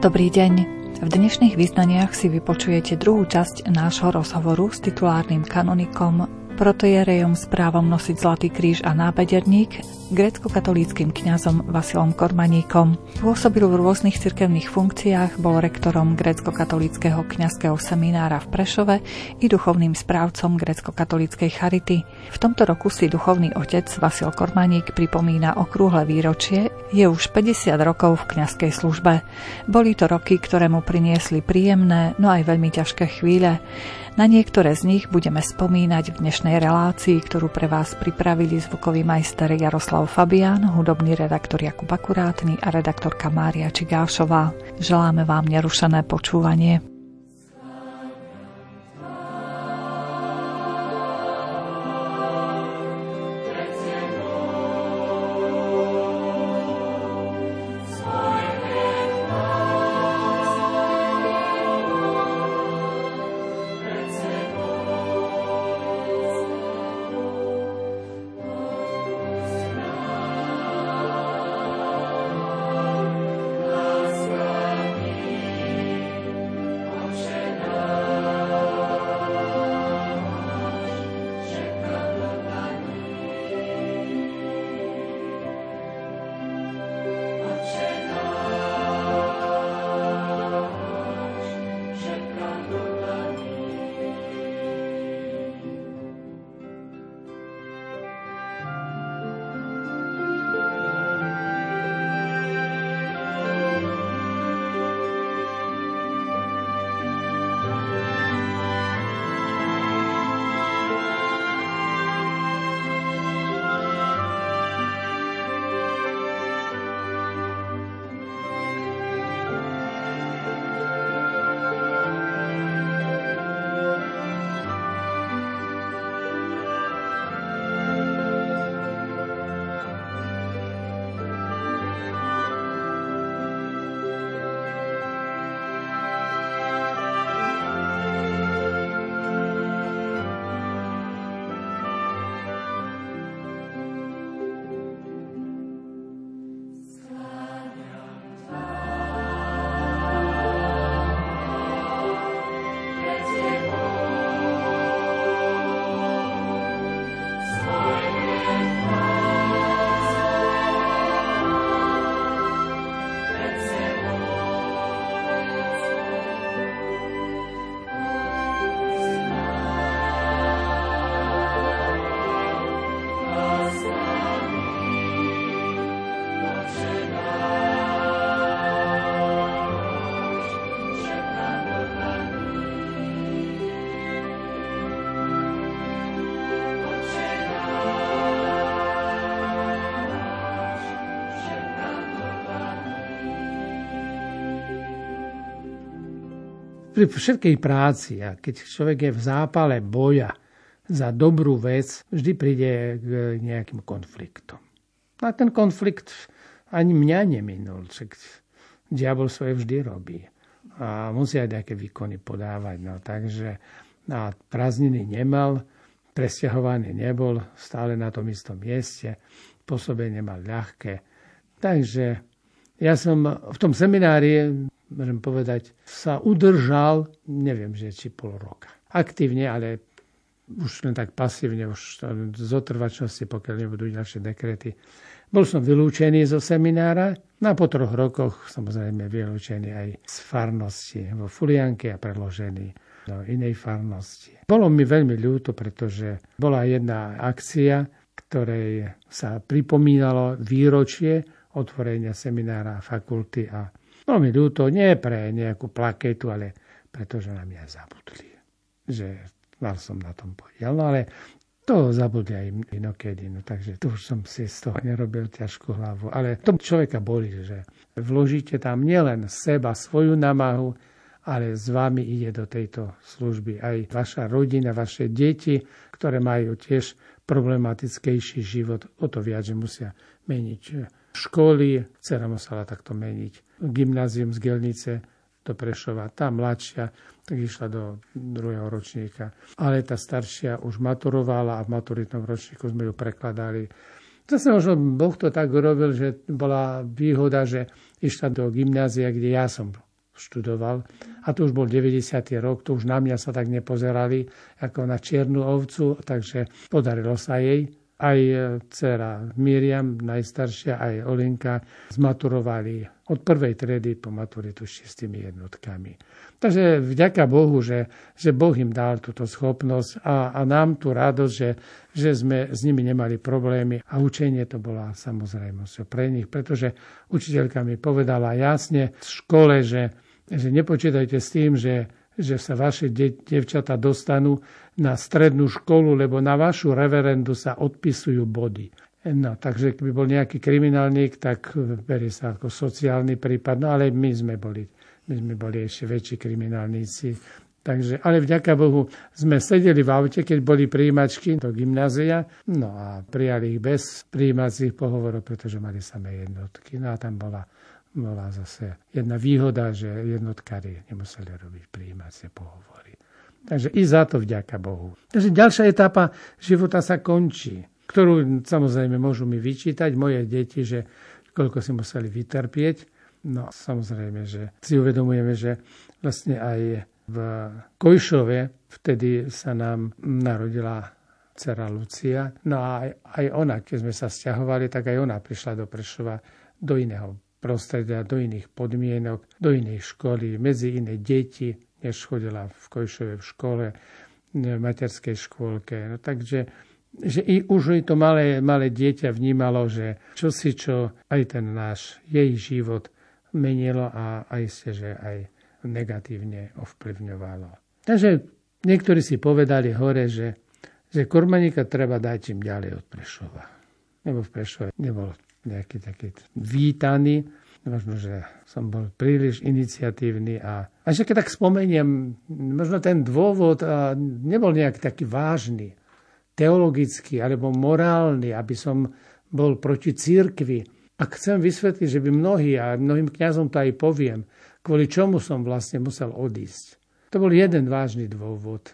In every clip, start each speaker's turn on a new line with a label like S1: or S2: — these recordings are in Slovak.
S1: Dobrý deň. V dnešných význaniach si vypočujete druhú časť nášho rozhovoru s titulárnym kanonikom protojerejom s právom nosiť Zlatý kríž a nábederník, grecko-katolíckým kňazom Vasilom Kormaníkom. Pôsobil v rôznych cirkevných funkciách, bol rektorom grecko-katolíckého kňazského seminára v Prešove i duchovným správcom grecko-katolíckej charity. V tomto roku si duchovný otec Vasil Kormaník pripomína okrúhle výročie, je už 50 rokov v kňazskej službe. Boli to roky, ktoré mu priniesli príjemné, no aj veľmi ťažké chvíle. Na niektoré z nich budeme spomínať v dnešnej relácii, ktorú pre vás pripravili zvukový majster Jaroslav Fabián, hudobný redaktor Jakub Akurátny a redaktorka Mária Čigášová. Želáme vám nerušené počúvanie.
S2: Pri všetkej práci a keď človek je v zápale boja za dobrú vec, vždy príde k nejakým konfliktom. A ten konflikt ani mňa neminul, však diabol svoje vždy robí. A musí aj nejaké výkony podávať. No, takže na prázdniny nemal, presťahovaný nebol, stále na tom istom mieste, pôsobenie mal ľahké. Takže ja som v tom seminári môžem povedať, sa udržal, neviem, že či pol roka. Aktívne, ale už len tak pasívne, už z otrvačnosti, pokiaľ nebudú ďalšie dekrety. Bol som vylúčený zo seminára, no a po troch rokoch samozrejme vylúčený aj z farnosti vo Fulianke a predložený do inej farnosti. Bolo mi veľmi ľúto, pretože bola jedna akcia, ktorej sa pripomínalo výročie otvorenia seminára fakulty a bolo mi ľúto, nie pre nejakú plaketu, ale pretože na mňa zabudli. Že mal som na tom podiel. No ale to zabudli aj inokedy, no takže tu už som si z toho nerobil ťažkú hlavu. Ale to človeka boli, že vložíte tam nielen seba, svoju namahu, ale s vami ide do tejto služby aj vaša rodina, vaše deti, ktoré majú tiež problematickejší život, o to viac, že musia meniť školy. Cera musela takto meniť. Gymnázium z Gelnice do Prešova. Tá mladšia tak išla do druhého ročníka. Ale tá staršia už maturovala a v maturitnom ročníku sme ju prekladali. Zase možno Boh to tak urobil, že bola výhoda, že išla do gymnázia, kde ja som študoval. A to už bol 90. rok, to už na mňa sa tak nepozerali ako na čiernu ovcu, takže podarilo sa jej aj e, dcera Miriam, najstaršia, aj Olinka zmaturovali od prvej tredy po maturitu s čistými jednotkami. Takže vďaka Bohu, že, že Boh im dal túto schopnosť a, a nám tú radosť, že, že sme s nimi nemali problémy a učenie to bola samozrejmosť pre nich, pretože učiteľka mi povedala jasne v škole, že, že nepočítajte s tým, že že sa vaše de- devčata dostanú na strednú školu, lebo na vašu reverendu sa odpisujú body. No, takže keby bol nejaký kriminálnik, tak berie sa ako sociálny prípad. No ale my sme boli, my sme boli ešte väčší kriminálnici. Takže, ale vďaka Bohu sme sedeli v aute, keď boli príjimačky do gymnázia, no a prijali ich bez príjímacích pohovorov, pretože mali samé jednotky. No a tam bola bola zase jedna výhoda, že jednotkári nemuseli robiť prijímacie pohovory. Takže i za to vďaka Bohu. Takže ďalšia etapa života sa končí, ktorú samozrejme môžu mi vyčítať moje deti, že koľko si museli vytrpieť. No samozrejme, že si uvedomujeme, že vlastne aj v Kojšove vtedy sa nám narodila dcera Lucia. No a aj, ona, keď sme sa stiahovali, tak aj ona prišla do Prešova do iného prostredia, do iných podmienok, do inej školy, medzi iné deti, než chodila v Kojšove v škole, v materskej škôlke. No, takže že i už to malé, malé dieťa vnímalo, že čo si čo aj ten náš, jej život menilo a aj ste, že aj negatívne ovplyvňovalo. Takže niektorí si povedali hore, že, že Kormanika treba dať čím ďalej od Prešova. Nebo v Prešove nebol nejaký taký vítaný. Možno, že som bol príliš iniciatívny a, a keď tak spomeniem, možno ten dôvod nebol nejak taký vážny, teologický alebo morálny, aby som bol proti církvi. A chcem vysvetliť, že by mnohí, a mnohým kňazom to aj poviem, kvôli čomu som vlastne musel odísť. To bol jeden vážny dôvod.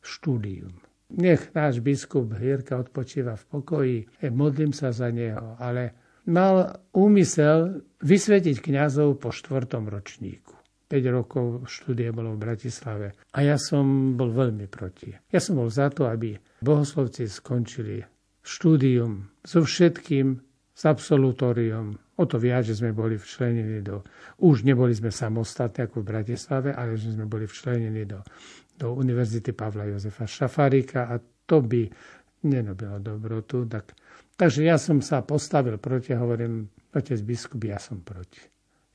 S2: Štúdium. Nech náš biskup Hierka odpočíva v pokoji, modlím sa za neho, ale mal úmysel vysvetiť kňazov po štvrtom ročníku. 5 rokov štúdie bolo v Bratislave. A ja som bol veľmi proti. Ja som bol za to, aby bohoslovci skončili štúdium so všetkým, s absolutóriom. O to viac, že sme boli včlenení do... Už neboli sme samostatní ako v Bratislave, ale že sme boli včlenení do, do Univerzity Pavla Jozefa Šafárika a to by nenobilo dobrotu. Tak Takže ja som sa postavil proti a hovorím, otec biskup, ja som proti.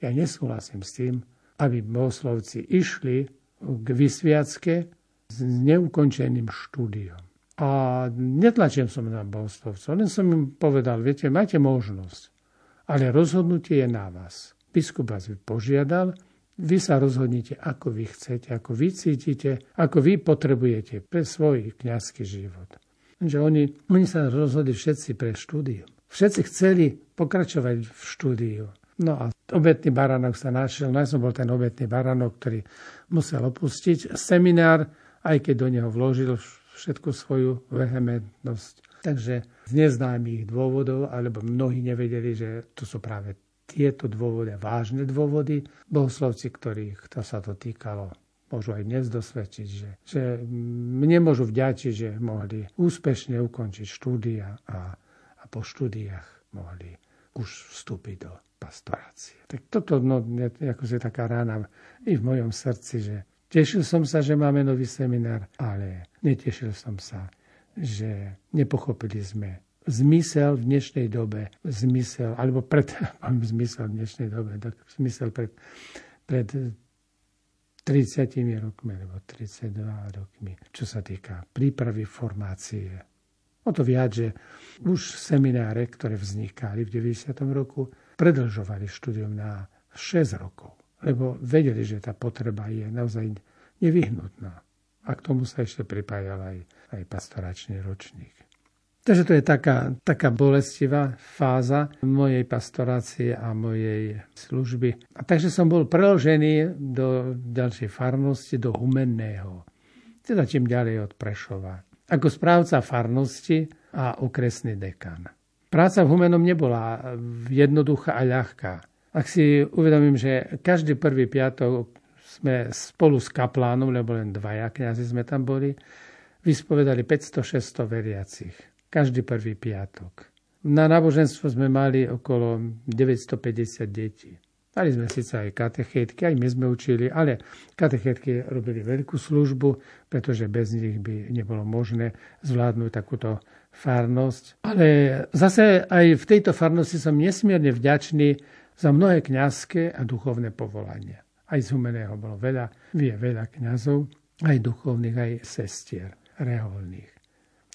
S2: Ja nesúhlasím s tým, aby bohoslovci išli k vysviacke s neukončeným štúdiom. A netlačím som na bohoslovcov, len som im povedal, viete, máte možnosť, ale rozhodnutie je na vás. Biskup vás požiadal, vy sa rozhodnite, ako vy chcete, ako vy cítite, ako vy potrebujete pre svoj kňazský život že oni, oni sa rozhodli všetci pre štúdiu. Všetci chceli pokračovať v štúdiu. No a obetný baranok sa našiel, no ja som bol ten obetný baranok, ktorý musel opustiť seminár, aj keď do neho vložil všetku svoju vehementnosť. Takže z neznámych dôvodov, alebo mnohí nevedeli, že to sú práve tieto dôvody, vážne dôvody, bohoslovci, ktorých to sa to týkalo, môžu aj dnes dosvedčiť, že, že mne môžu vďačiť, že mohli úspešne ukončiť štúdia a, a po štúdiách mohli už vstúpiť do pastorácie. Tak toto no, je akože taká rána i v mojom srdci, že tešil som sa, že máme nový seminár, ale netešil som sa, že nepochopili sme zmysel v dnešnej dobe, zmysel, alebo pred, zmysel v dnešnej dobe, tak zmysel pred, pred 30 rokmi, alebo 32 rokmi, čo sa týka prípravy formácie. O to viac, že už semináre, ktoré vznikali v 90. roku, predlžovali štúdium na 6 rokov, lebo vedeli, že tá potreba je naozaj nevyhnutná. A k tomu sa ešte pripájal aj, aj pastoračný ročník. Takže to je taká, taká bolestivá fáza mojej pastorácie a mojej služby. A takže som bol preložený do ďalšej farnosti, do Humenného. Teda čím ďalej od Prešova. Ako správca farnosti a okresný dekan. Práca v Humenom nebola jednoduchá a ľahká. Ak si uvedomím, že každý prvý piatok sme spolu s kaplánom, lebo len dvaja kniazy sme tam boli, vyspovedali 500-600 veriacich. Každý prvý piatok. Na náboženstvo sme mali okolo 950 detí. Mali sme síce aj katechétky, aj my sme učili, ale katechétky robili veľkú službu, pretože bez nich by nebolo možné zvládnuť takúto farnosť. Ale zase aj v tejto farnosti som nesmierne vďačný za mnohé kňazské a duchovné povolania. Aj z Humeného bolo veľa, vie veľa kňazov, aj duchovných, aj sestier reholných.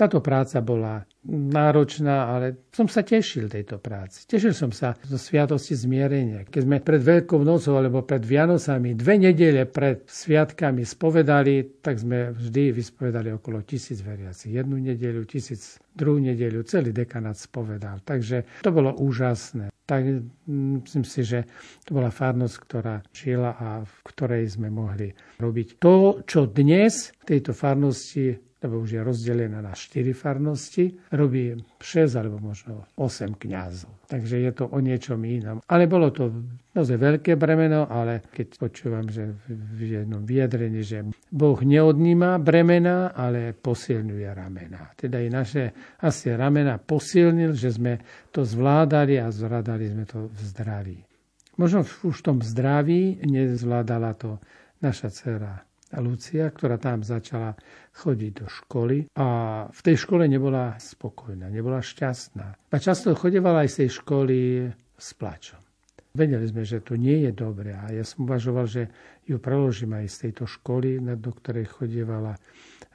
S2: Táto práca bola náročná, ale som sa tešil tejto práci. Tešil som sa zo sviatosti zmierenia. Keď sme pred Veľkou nocou alebo pred Vianocami dve nedele pred sviatkami spovedali, tak sme vždy vyspovedali okolo tisíc veriacich. Jednu nedeľu, tisíc, druhú nedeľu, celý dekanát spovedal. Takže to bolo úžasné. Tak mm, myslím si, že to bola farnosť, ktorá žila a v ktorej sme mohli robiť to, čo dnes v tejto farnosti lebo už je rozdelená na 4 farnosti, robí 6 alebo možno 8 kňazov. Takže je to o niečom inom. Ale bolo to naozaj veľké bremeno, ale keď počúvam, že v jednom vyjadrení, že Boh neodníma bremena, ale posilňuje ramena. Teda i naše asi ramena posilnil, že sme to zvládali a zvládali sme to v zdraví. Možno už v tom zdraví nezvládala to naša dcera Lucia, ktorá tam začala chodiť do školy a v tej škole nebola spokojná, nebola šťastná. A často chodevala aj z tej školy s plačom. Vedeli sme, že to nie je dobré a ja som uvažoval, že ju preložím aj z tejto školy, do ktorej chodievala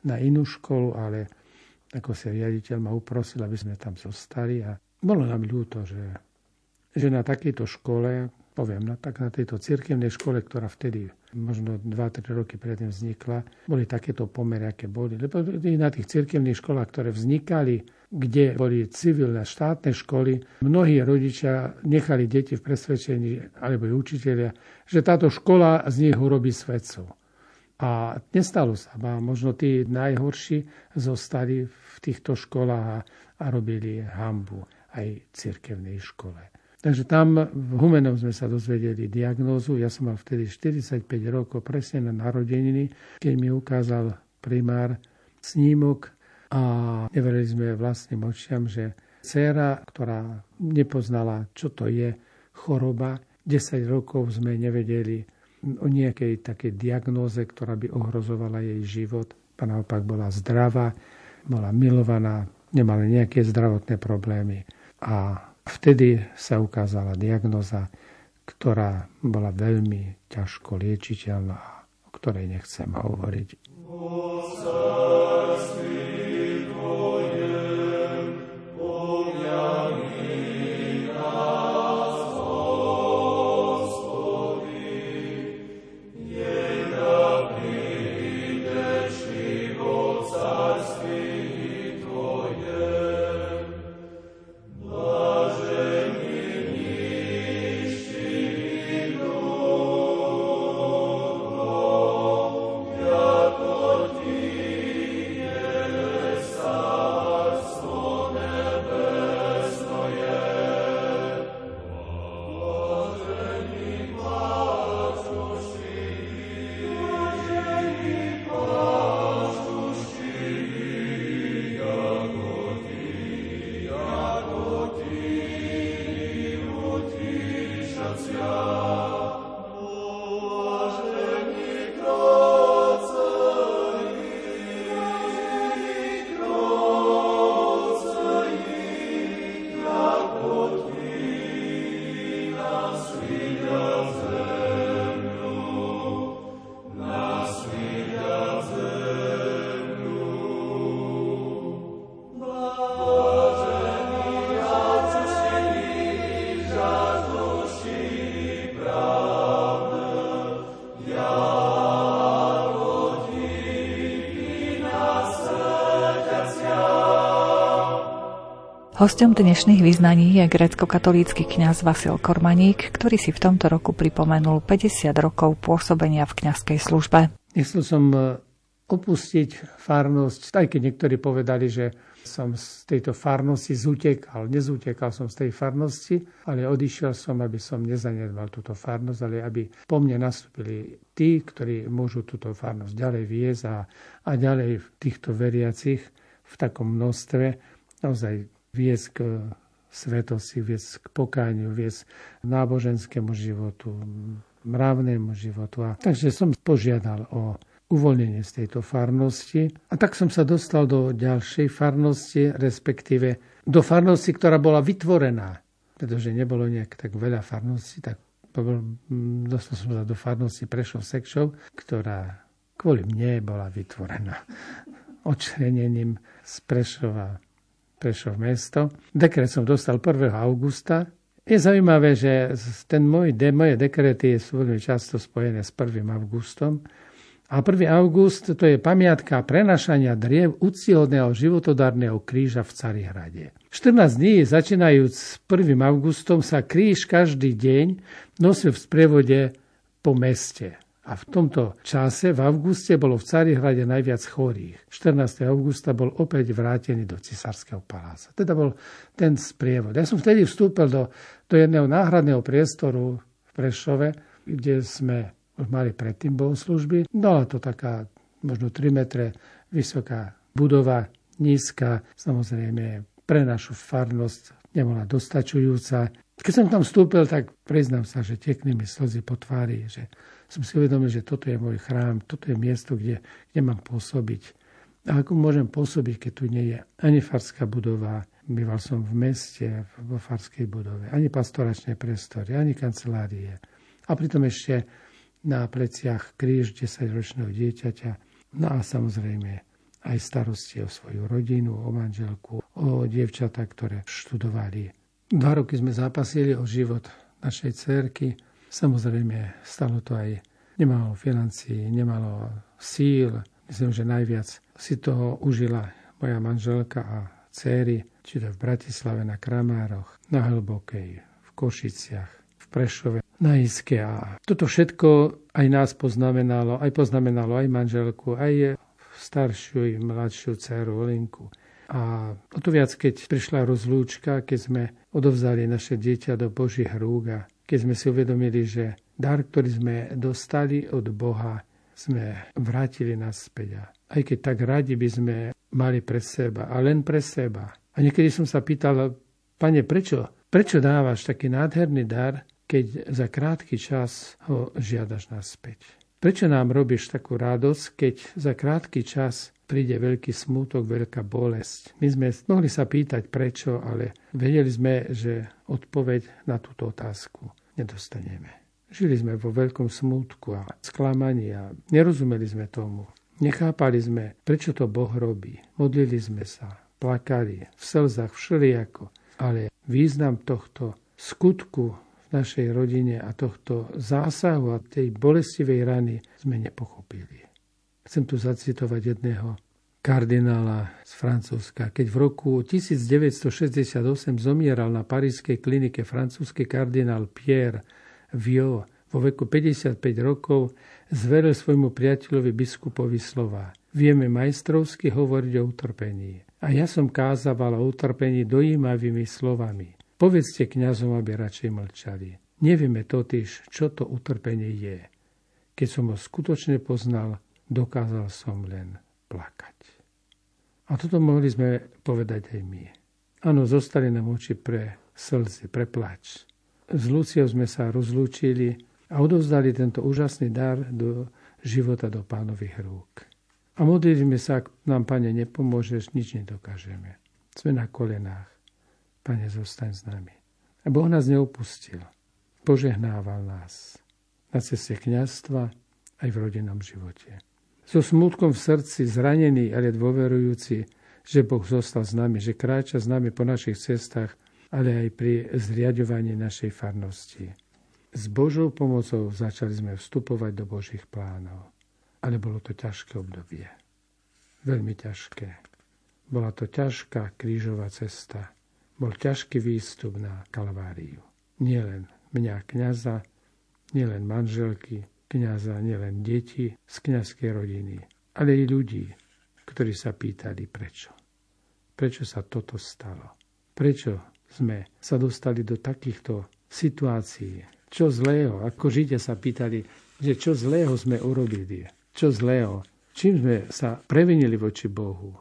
S2: na inú školu, ale ako sa riaditeľ ma uprosil, aby sme tam zostali a bolo nám ľúto, že, že na takejto škole, poviem, no, tak na tejto cirkevnej škole, ktorá vtedy možno 2-3 roky predtým vznikla, boli takéto pomery, aké boli. Lebo na tých cirkevných školách, ktoré vznikali, kde boli civilné štátne školy, mnohí rodičia nechali deti v presvedčení, alebo učiteľia, že táto škola z nich urobí svedcov. A nestalo sa. A možno tí najhorší zostali v týchto školách a, a robili hambu aj cirkevnej škole. Takže tam v Humenov sme sa dozvedeli diagnózu. Ja som mal vtedy 45 rokov, presne na narodeniny, keď mi ukázal primár snímok a neverili sme vlastným očiam, že dcera, ktorá nepoznala, čo to je choroba, 10 rokov sme nevedeli o nejakej takej diagnóze, ktorá by ohrozovala jej život. A naopak bola zdravá, bola milovaná, nemala nejaké zdravotné problémy. A Vtedy sa ukázala diagnoza, ktorá bola veľmi ťažko liečiteľná, o ktorej nechcem hovoriť.
S1: Hostom dnešných vyznaní je grecko-katolícky kňaz Vasil Kormaník, ktorý si v tomto roku pripomenul 50 rokov pôsobenia v kňazskej službe.
S2: Nechcel som e, opustiť farnosť, aj keď niektorí povedali, že som z tejto farnosti zutekal. Nezutekal som z tej farnosti, ale odišiel som, aby som nezanedbal túto farnosť, ale aby po mne nastúpili tí, ktorí môžu túto farnosť ďalej viesť a, a ďalej týchto veriacich v takom množstve naozaj viesť k svetosti, viesť k pokániu, viesť náboženskému životu, mravnému životu. A takže som požiadal o uvoľnenie z tejto farnosti. A tak som sa dostal do ďalšej farnosti, respektíve do farnosti, ktorá bola vytvorená. Pretože nebolo nejak tak veľa farností, tak dostal som sa do farnosti Prešov Sekšov, ktorá kvôli mne bola vytvorená odčlenením z Prešova Prešov mesto. Dekret som dostal 1. augusta. Je zaujímavé, že ten môj, de, moje dekrety sú veľmi často spojené s 1. augustom, a 1. august to je pamiatka prenašania driev úctihodného životodárneho kríža v Carihrade. 14 dní začínajúc s 1. augustom sa kríž každý deň nosil v sprievode po meste. A v tomto čase v auguste bolo v Carihrade najviac chorých. 14. augusta bol opäť vrátený do cisárskeho paláca. Teda bol ten sprievod. Ja som vtedy vstúpil do, do jedného náhradného priestoru v Prešove, kde sme už mali predtým bohoslužby. Bola to taká možno 3 metre vysoká budova, nízka, samozrejme pre našu farnosť nebola dostačujúca. Keď som tam vstúpil, tak priznám sa, že tekli mi slzy po tvári, že som si uvedomil, že toto je môj chrám, toto je miesto, kde, kde mám pôsobiť. A ako môžem pôsobiť, keď tu nie je ani farská budova, býval som v meste, vo farskej budove, ani pastoračné priestory, ani kancelárie. A pritom ešte na pleciach kríž 10-ročného dieťaťa, no a samozrejme aj starosti o svoju rodinu, o manželku, o dievčatá, ktoré študovali. Dva roky sme zápasili o život našej cerky. Samozrejme, stalo to aj nemalo financií, nemalo síl. Myslím, že najviac si toho užila moja manželka a céry, či to v Bratislave na Kramároch, na Hlbokej, v Košiciach, v Prešove na Iske. A toto všetko aj nás poznamenalo, aj poznamenalo aj manželku, aj staršiu i mladšiu dceru Olinku. A o to viac, keď prišla rozlúčka, keď sme odovzali naše dieťa do Božích rúk a keď sme si uvedomili, že dar, ktorý sme dostali od Boha, sme vrátili naspäť. Aj keď tak radi by sme mali pre seba, a len pre seba. A niekedy som sa pýtal, pane, prečo, prečo dávaš taký nádherný dar, keď za krátky čas ho žiadaš naspäť. Prečo nám robíš takú radosť, keď za krátky čas príde veľký smútok, veľká bolesť. My sme mohli sa pýtať prečo, ale vedeli sme, že odpoveď na túto otázku nedostaneme. Žili sme vo veľkom smútku a sklamaní a nerozumeli sme tomu. Nechápali sme, prečo to Boh robí. Modlili sme sa, plakali, v slzách všelijako. Ale význam tohto skutku našej rodine a tohto zásahu a tej bolestivej rany sme nepochopili. Chcem tu zacitovať jedného kardinála z Francúzska. Keď v roku 1968 zomieral na parískej klinike francúzsky kardinál Pierre Vieux vo veku 55 rokov, zveril svojmu priateľovi biskupovi slova. Vieme majstrovsky hovoriť o utrpení. A ja som kázával o utrpení dojímavými slovami. Povedzte kňazom, aby radšej mlčali. Nevieme totiž, čo to utrpenie je. Keď som ho skutočne poznal, dokázal som len plakať. A toto mohli sme povedať aj my. Áno, zostali nám oči pre slzy, pre plač. S Luciou sme sa rozlúčili a odovzdali tento úžasný dar do života do pánových rúk. A modlili sme sa, ak nám, Pane, nepomôžeš, nič nedokážeme. Sme na kolenách. Pane, zostaň s nami. A Boh nás neopustil. Požehnával nás na ceste kniazstva aj v rodinnom živote. So smutkom v srdci, zranený, ale dôverujúci, že Boh zostal s nami, že kráča s nami po našich cestách, ale aj pri zriadovaní našej farnosti. S Božou pomocou začali sme vstupovať do Božích plánov. Ale bolo to ťažké obdobie. Veľmi ťažké. Bola to ťažká krížová cesta bol ťažký výstup na Kalváriu. Nielen mňa kniaza, nielen manželky kniaza, nielen deti z kniazkej rodiny, ale i ľudí, ktorí sa pýtali prečo. prečo sa toto stalo. Prečo sme sa dostali do takýchto situácií. Čo zlého? Ako Židia sa pýtali, že čo zlého sme urobili. Čo zlého? Čím sme sa previnili voči Bohu?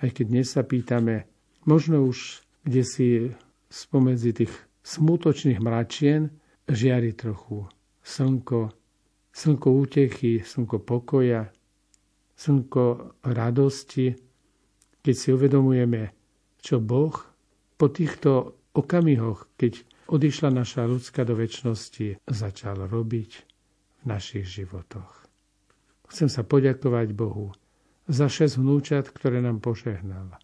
S2: Aj keď dnes sa pýtame, možno už kde si spomedzi tých smutočných mračien žiari trochu slnko, slnko útechy, slnko pokoja, slnko radosti, keď si uvedomujeme, čo Boh po týchto okamihoch, keď odišla naša ľudská do väčšnosti, začal robiť v našich životoch. Chcem sa poďakovať Bohu za šesť vnúčat, ktoré nám požehnal.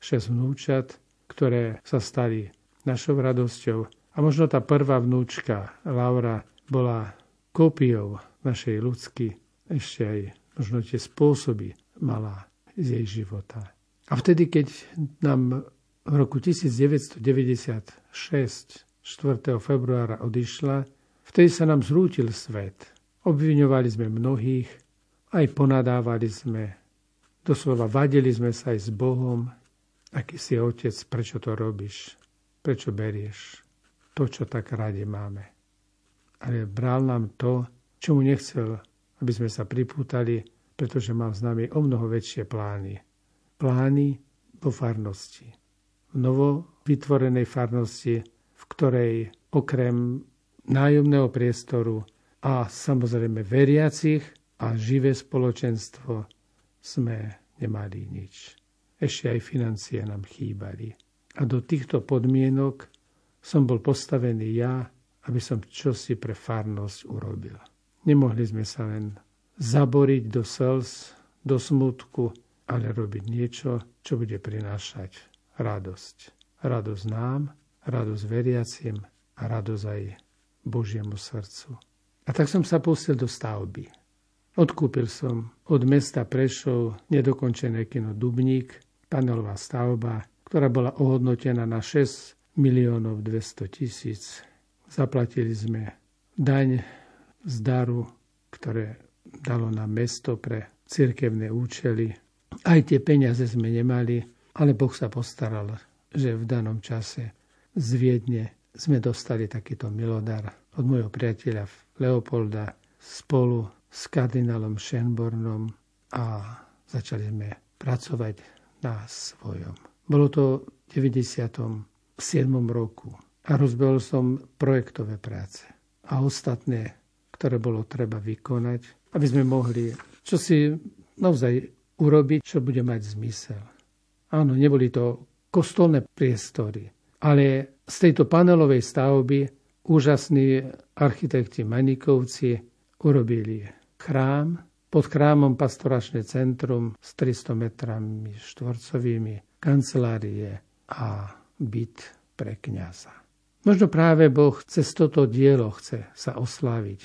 S2: Šesť vnúčat, ktoré sa stali našou radosťou. A možno tá prvá vnúčka, Laura, bola kópiou našej ľudsky, ešte aj možno tie spôsoby mala z jej života. A vtedy, keď nám v roku 1996, 4. februára odišla, vtedy sa nám zrútil svet. Obviňovali sme mnohých, aj ponadávali sme, doslova vadili sme sa aj s Bohom. Aký si otec, prečo to robíš? Prečo berieš to, čo tak radi máme? Ale bral nám to, čo mu nechcel, aby sme sa pripútali, pretože mal s nami o mnoho väčšie plány. Plány po farnosti novo vytvorenej farnosti, v ktorej okrem nájomného priestoru a samozrejme veriacich a živé spoločenstvo sme nemali nič. Ešte aj financie nám chýbali. A do týchto podmienok som bol postavený ja, aby som čosi pre farnosť urobil. Nemohli sme sa len zaboriť do slz, do smutku, ale robiť niečo, čo bude prinášať radosť. Radosť nám, radosť veriacim a radosť aj Božiemu srdcu. A tak som sa pustil do stavby. Odkúpil som od mesta Prešov nedokončené kino Dubník, panelová stavba, ktorá bola ohodnotená na 6 miliónov 200 tisíc. Zaplatili sme daň z daru, ktoré dalo na mesto pre cirkevné účely. Aj tie peniaze sme nemali, ale Boh sa postaral, že v danom čase z Viedne sme dostali takýto milodar od môjho priateľa Leopolda spolu s kardinálom Schönbornom a začali sme pracovať na svojom. Bolo to v 97. roku a rozbehol som projektové práce a ostatné, ktoré bolo treba vykonať, aby sme mohli čo si naozaj urobiť, čo bude mať zmysel. Áno, neboli to kostolné priestory, ale z tejto panelovej stavby úžasní architekti Manikovci urobili chrám, pod chrámom pastoračné centrum s 300 metrami štvorcovými, kancelárie a byt pre kniaza. Možno práve Boh cez toto dielo chce sa osláviť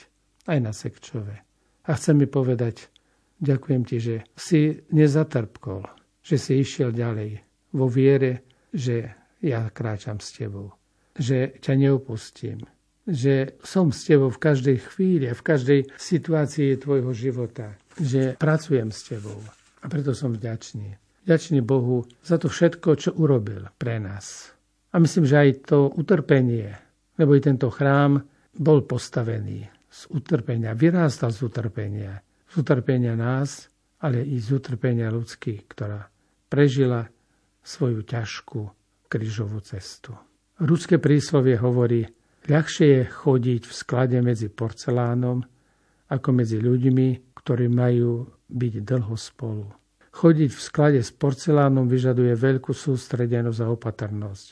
S2: aj na Sekčove. A chce mi povedať, ďakujem ti, že si nezatrpkol, že si išiel ďalej vo viere, že ja kráčam s tebou, že ťa neopustím, že som s tebou v každej chvíli, v každej situácii tvojho života, že pracujem s tebou. A preto som vďačný. Vďačný Bohu za to všetko, čo urobil pre nás. A myslím, že aj to utrpenie, lebo i tento chrám bol postavený z utrpenia, vyrástal z utrpenia. Z utrpenia nás, ale i z utrpenia ľudských, ktorá prežila svoju ťažkú krížovú cestu. Ruské príslovie hovorí, ľahšie je chodiť v sklade medzi porcelánom, ako medzi ľuďmi, ktorí majú byť dlho spolu. Chodiť v sklade s porcelánom vyžaduje veľkú sústredenosť a opatrnosť.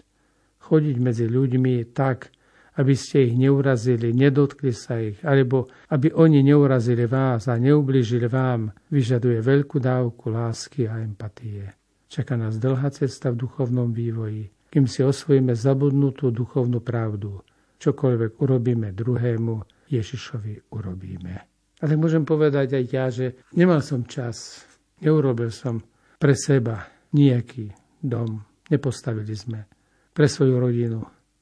S2: Chodiť medzi ľuďmi tak, aby ste ich neurazili, nedotkli sa ich, alebo aby oni neurazili vás a neublížili vám, vyžaduje veľkú dávku lásky a empatie. Čaká nás dlhá cesta v duchovnom vývoji, kým si osvojíme zabudnutú duchovnú pravdu. Čokoľvek urobíme druhému, Ježišovi urobíme. Ale môžem povedať aj ja, že nemal som čas, neurobil som pre seba nejaký dom, nepostavili sme pre svoju rodinu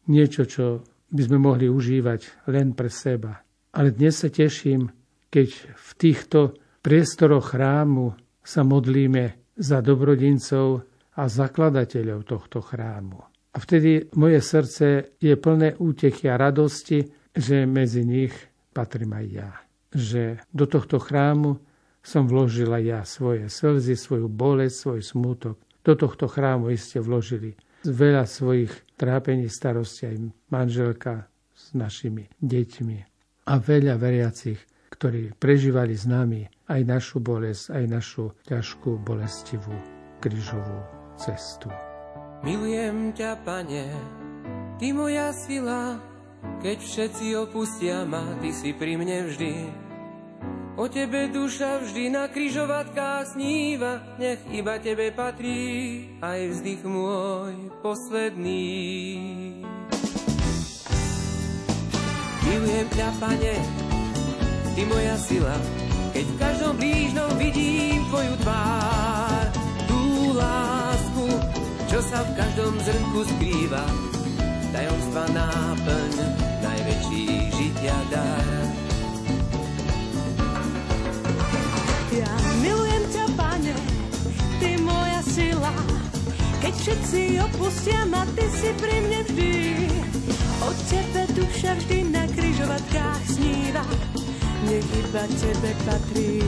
S2: niečo, čo by sme mohli užívať len pre seba. Ale dnes sa teším, keď v týchto priestoroch chrámu sa modlíme za dobrodincov a a zakladateľov tohto chrámu. A vtedy moje srdce je plné útechy a radosti, že medzi nich patrím aj ja. Že do tohto chrámu som vložila ja svoje slzy, svoju bolesť, svoj smútok. Do tohto chrámu iste vložili veľa svojich trápení, starosti aj manželka s našimi deťmi a veľa veriacich, ktorí prežívali s nami aj našu bolesť, aj našu ťažkú, bolestivú krížovú cestu.
S3: Milujem ťa, pane, ty moja sila, keď všetci opustia ma, ty si pri mne vždy. O tebe duša vždy na kryžovatkách sníva, nech iba tebe patrí aj vzdych môj posledný. Milujem ťa, pane, ty moja sila, keď v každom blížnom vidím tvoju tvár, tú lásku, čo sa v každom zrnku skrýva, tajomstva náplň, najväčší žitia dar.
S4: Ja milujem ťa, pane, ty moja sila, keď všetci opustia ma, ty si pri mne vždy. O tebe duša vždy na kryžovatkách sníva, nech iba tebe patrí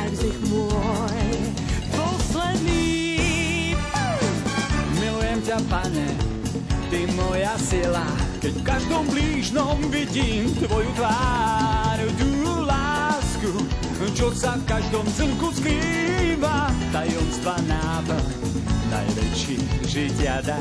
S4: aj vzich môj
S5: ťa, pane, ty moja sila, keď v každom blížnom vidím tvoju tvár, tú lásku, čo sa v každom zrnku skrýva, tajomstva náplň, najväčší žitia dá.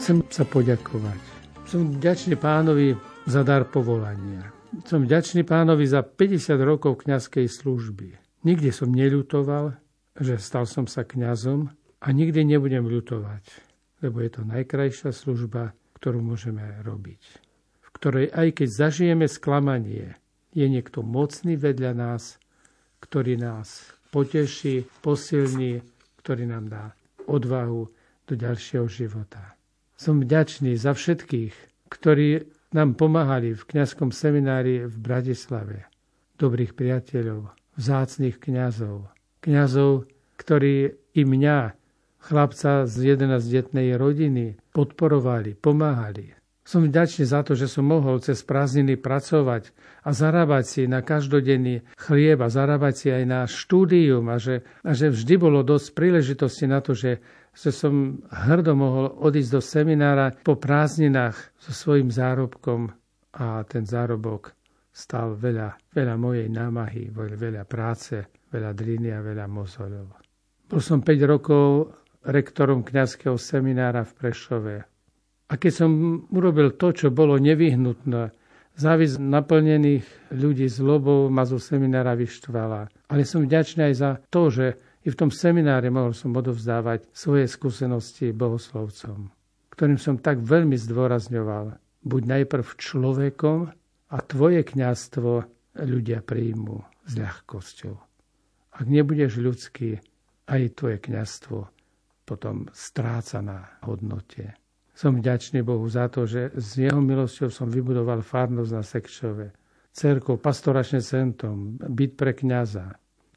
S2: Chcem sa poďakovať. Som vďačný pánovi za dar povolania. Som vďačný pánovi za 50 rokov kňazskej služby. Nikdy som neľutoval, že stal som sa kňazom a nikdy nebudem ľutovať, lebo je to najkrajšia služba, ktorú môžeme robiť. V ktorej aj keď zažijeme sklamanie, je niekto mocný vedľa nás, ktorý nás poteší, posilní, ktorý nám dá odvahu do ďalšieho života. Som vďačný za všetkých, ktorí nám pomáhali v kňazskom seminári v Bratislave. Dobrých priateľov, vzácných kňazov. Kňazov, ktorí i mňa, chlapca z 11-detnej rodiny, podporovali, pomáhali. Som vďačný za to, že som mohol cez prázdniny pracovať a zarábať si na každodenný chlieb a zarábať si aj na štúdium a že, a že vždy bolo dosť príležitosti na to, že, že som hrdo mohol odísť do seminára po prázdninách so svojím zárobkom a ten zárobok stal veľa, veľa mojej námahy, veľa práce, veľa driny a veľa mozoľov. Bol som 5 rokov rektorom kňazského seminára v Prešove. A keď som urobil to, čo bolo nevyhnutné, závis naplnených ľudí zlobou ma zo seminára vyštvala. Ale som vďačný aj za to, že i v tom semináre mohol som odovzdávať svoje skúsenosti bohoslovcom, ktorým som tak veľmi zdôrazňoval. Buď najprv človekom, a tvoje kňazstvo ľudia príjmu s ľahkosťou. Ak nebudeš ľudský, aj tvoje kňazstvo potom stráca na hodnote. Som vďačný Bohu za to, že s jeho milosťou som vybudoval farnosť na Sekčove, cerkov, pastoračné centrum, byt pre kňaza.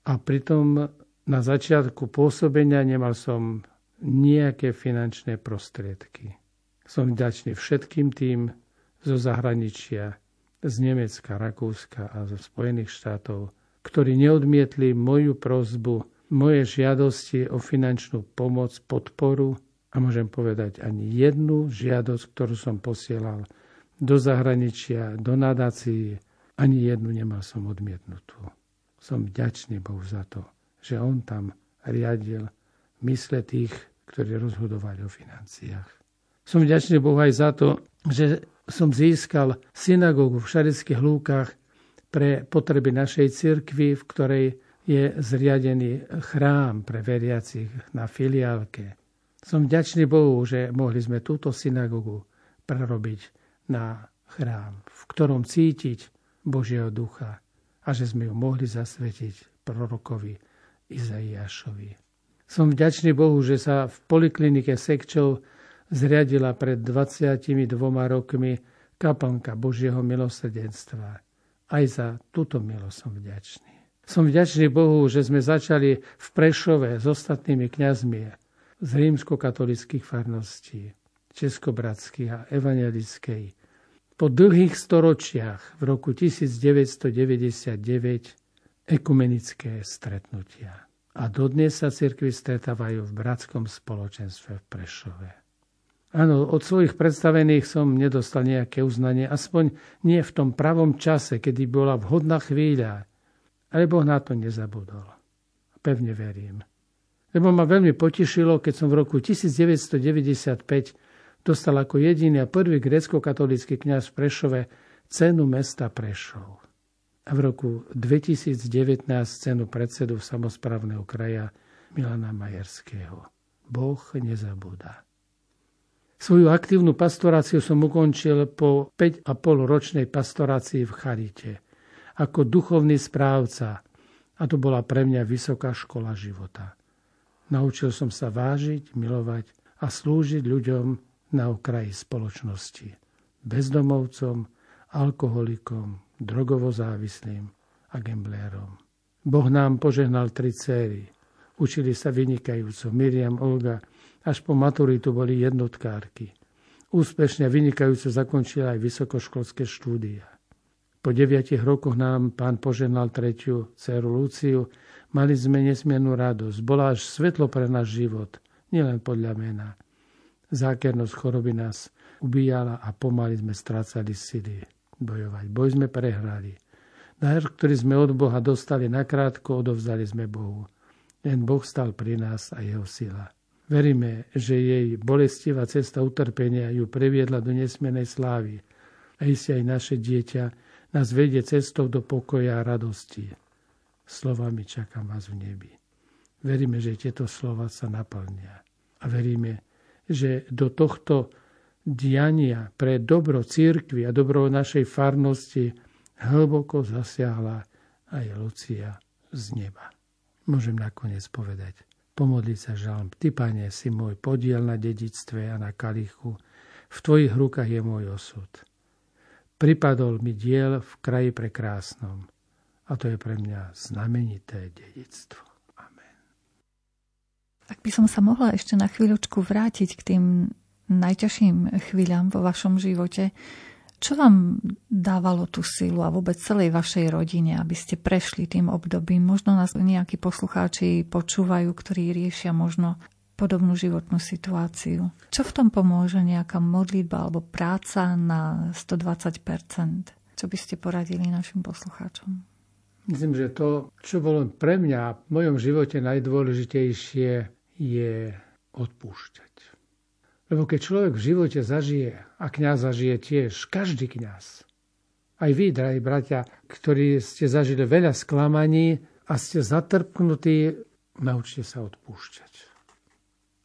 S2: A pritom na začiatku pôsobenia nemal som nejaké finančné prostriedky. Som vďačný všetkým tým zo zahraničia, z Nemecka, Rakúska a zo Spojených štátov, ktorí neodmietli moju prozbu, moje žiadosti o finančnú pomoc, podporu a môžem povedať ani jednu žiadosť, ktorú som posielal do zahraničia, do nadácií, ani jednu nemal som odmietnutú. Som vďačný Bohu za to, že On tam riadil mysle tých, ktorí rozhodovali o financiách. Som vďačný Bohu aj za to, že som získal synagógu v Šarických lúkach pre potreby našej cirkvi, v ktorej je zriadený chrám pre veriacich na filiálke. Som vďačný Bohu, že mohli sme túto synagogu prerobiť na chrám, v ktorom cítiť Božieho ducha a že sme ju mohli zasvetiť prorokovi Izaiášovi. Som vďačný Bohu, že sa v poliklinike Sekčov zriadila pred 22 rokmi kaplnka Božieho milosrdenstva. Aj za túto milosť som vďačný. Som vďačný Bohu, že sme začali v Prešove s ostatnými kňazmi z rímsko-katolických farností, českobratských a evangelickej. Po dlhých storočiach v roku 1999 ekumenické stretnutia. A dodnes sa cirkvi stretávajú v bratskom spoločenstve v Prešove. Áno, od svojich predstavených som nedostal nejaké uznanie, aspoň nie v tom pravom čase, kedy bola vhodná chvíľa. Ale Boh na to nezabudol. Pevne verím. Lebo ma veľmi potešilo, keď som v roku 1995 dostal ako jediný a prvý grecko-katolický kňaz v Prešove cenu mesta Prešov. A v roku 2019 cenu predsedu samozprávneho kraja Milana Majerského. Boh nezabúda. Svoju aktívnu pastoráciu som ukončil po 5,5 ročnej pastorácii v Charite ako duchovný správca a to bola pre mňa vysoká škola života. Naučil som sa vážiť, milovať a slúžiť ľuďom na okraji spoločnosti. Bezdomovcom, alkoholikom, drogovo závislým a gamblérom. Boh nám požehnal tri céry. Učili sa vynikajúco Miriam, Olga až po maturitu boli jednotkárky. Úspešne vynikajúco zakončila aj vysokoškolské štúdia. Po deviatich rokoch nám pán poženal tretiu dceru Luciu. Mali sme nesmiernú radosť. Bola až svetlo pre náš život, nielen podľa mena. Zákernosť choroby nás ubíjala a pomaly sme strácali sily bojovať. Boj sme prehrali. Dar, ktorý sme od Boha dostali nakrátko, odovzdali sme Bohu. Len Boh stal pri nás a jeho sila. Veríme, že jej bolestivá cesta utrpenia ju previedla do nesmienej slávy. A iste aj naše dieťa nás vedie cestou do pokoja a radosti. Slovami čakám vás v nebi. Veríme, že tieto slova sa naplnia. A veríme, že do tohto diania pre dobro církvy a dobro našej farnosti hlboko zasiahla aj Lucia z neba. Môžem nakoniec povedať, pomodliť sa žalm. Ty, Pane, si môj podiel na dedictve a na kalichu. V Tvojich rukách je môj osud. Pripadol mi diel v kraji prekrásnom. A to je pre mňa znamenité dedictvo. Amen.
S1: Ak by som sa mohla ešte na chvíľočku vrátiť k tým najťažším chvíľam vo vašom živote, čo vám dávalo tú silu a vôbec celej vašej rodine, aby ste prešli tým obdobím? Možno nás nejakí poslucháči počúvajú, ktorí riešia možno podobnú životnú situáciu. Čo v tom pomôže nejaká modlitba alebo práca na 120%? Čo by ste poradili našim poslucháčom?
S2: Myslím, že to, čo bolo pre mňa v mojom živote najdôležitejšie, je odpúšťať. Lebo keď človek v živote zažije, a kniaz zažije tiež, každý kňaz, aj vy, drahí bratia, ktorí ste zažili veľa sklamaní a ste zatrpknutí, naučte sa odpúšťať.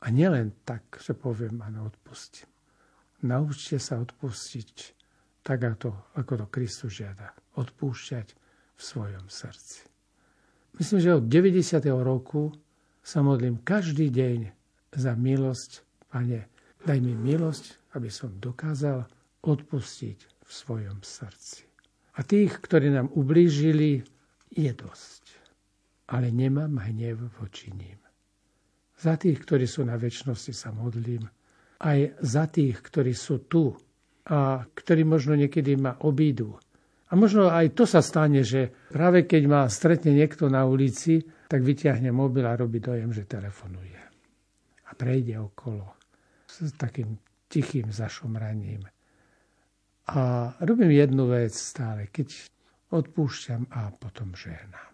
S2: A nielen tak, že poviem, áno, odpustím. Naučte sa odpustiť tak, ako, ako to Kristus žiada. Odpúšťať v svojom srdci. Myslím, že od 90. roku sa modlím každý deň za milosť, Pane, Daj mi milosť, aby som dokázal odpustiť v svojom srdci. A tých, ktorí nám ublížili, je dosť. Ale nemám hnev voči ním. Za tých, ktorí sú na väčšnosti, sa modlím. Aj za tých, ktorí sú tu a ktorí možno niekedy ma obídu. A možno aj to sa stane, že práve keď ma stretne niekto na ulici, tak vyťahne mobil a robí dojem, že telefonuje. A prejde okolo s takým tichým zašomraním. A robím jednu vec stále, keď odpúšťam a potom žehnám.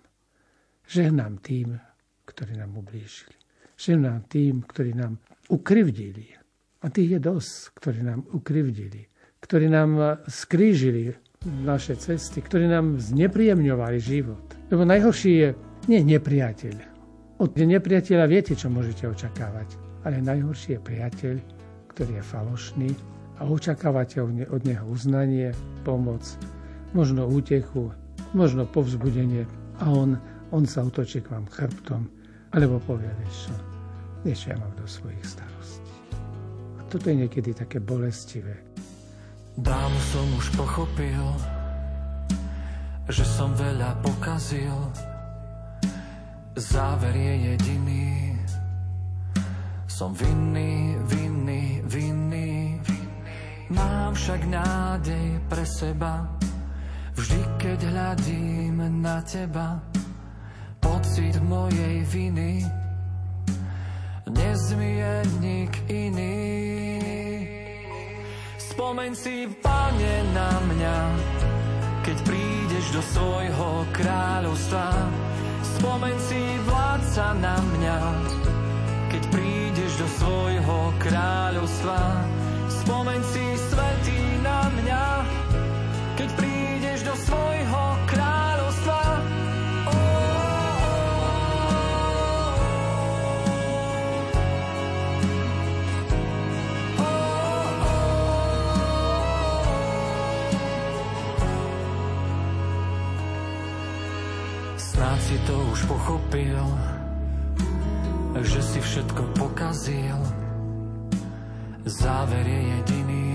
S2: Žehnám tým, ktorí nám ublížili. Žehnám tým, ktorí nám ukrivdili. A tých je dosť, ktorí nám ukrivdili. Ktorí nám skrížili naše cesty, ktorí nám znepríjemňovali život. Lebo najhorší je nie nepriateľ. Od nepriateľa viete, čo môžete očakávať ale najhorší je priateľ, ktorý je falošný a očakávate od neho uznanie, pomoc, možno útechu, možno povzbudenie a on, on sa otočí k vám chrbtom alebo povie, vieš čo, vieš, ja mám do svojich starostí. A toto je niekedy také bolestivé.
S5: Dávno som už pochopil, že som veľa pokazil. Záver je jediný. Som vinný, vinný. Mám však nádej pre seba. Vždy, keď hľadím na teba, pocit mojej viny nezmije nik iný. Spomeň si, pane, na mňa, keď prídeš do svojho kráľovstva. Spomeň si, vládca, na mňa, keď prídeš do svojho kráľovstva. Pochopil, že si všetko pokazil. Záver je jediný.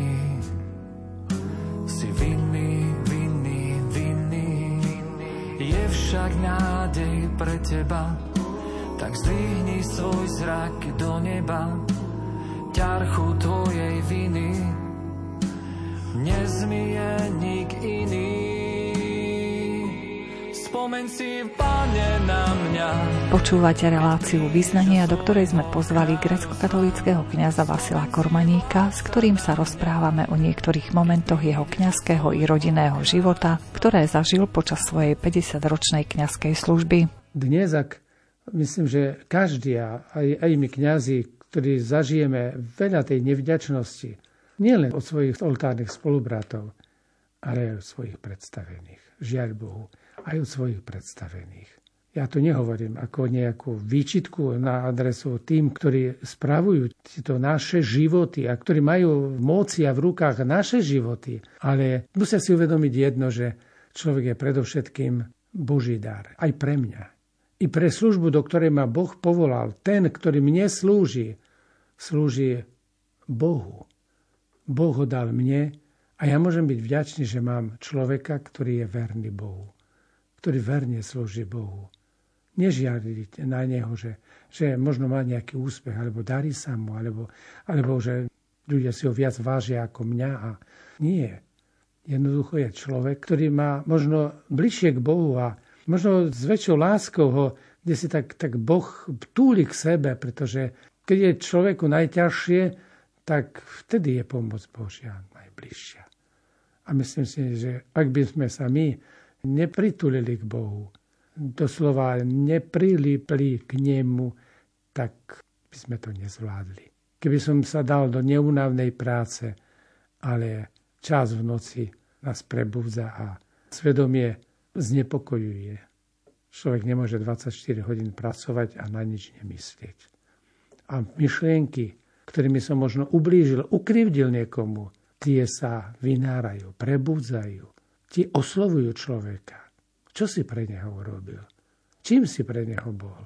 S5: Si vinný, vinný, vinný. Je však nádej pre teba, tak zdvihni svoj zrak do neba. Ťarchu tvojej viny nezmije nik iný. Spomeň si, pane, na mňa.
S1: Počúvate reláciu Význania, do ktorej sme pozvali grecko-katolického kňaza Vasila Kormaníka, s ktorým sa rozprávame o niektorých momentoch jeho kňazského i rodinného života, ktoré zažil počas svojej 50-ročnej kňazskej služby.
S2: Dnes, ak myslím, že každý, aj, aj my kňazi, ktorí zažijeme veľa tej nevďačnosti, nielen od svojich oltárnych spolubratov, ale aj od svojich predstavených. Žiaľ Bohu aj od svojich predstavených. Ja to nehovorím ako nejakú výčitku na adresu tým, ktorí spravujú tieto naše životy a ktorí majú v moci a v rukách naše životy. Ale musia si uvedomiť jedno, že človek je predovšetkým Boží dar. Aj pre mňa. I pre službu, do ktorej ma Boh povolal. Ten, ktorý mne slúži, slúži Bohu. Boh ho dal mne a ja môžem byť vďačný, že mám človeka, ktorý je verný Bohu ktorý verne slúži Bohu. Nežiadiť na neho, že, že možno má nejaký úspech, alebo darí sa mu, alebo, alebo že ľudia si ho viac vážia ako mňa. A nie. Jednoducho je človek, ktorý má možno bližšie k Bohu a možno s väčšou láskou ho, kde si tak, tak Boh túli k sebe, pretože keď je človeku najťažšie, tak vtedy je pomoc Božia najbližšia. A myslím si, že ak by sme sa my nepritulili k Bohu, doslova neprilipli k nemu, tak by sme to nezvládli. Keby som sa dal do neunavnej práce, ale čas v noci nás prebúdza a svedomie znepokojuje. Človek nemôže 24 hodín pracovať a na nič nemyslieť. A myšlienky, ktorými som možno ublížil, ukrivdil niekomu, tie sa vynárajú, prebudzajú ti oslovujú človeka. Čo si pre neho urobil? Čím si pre neho bol?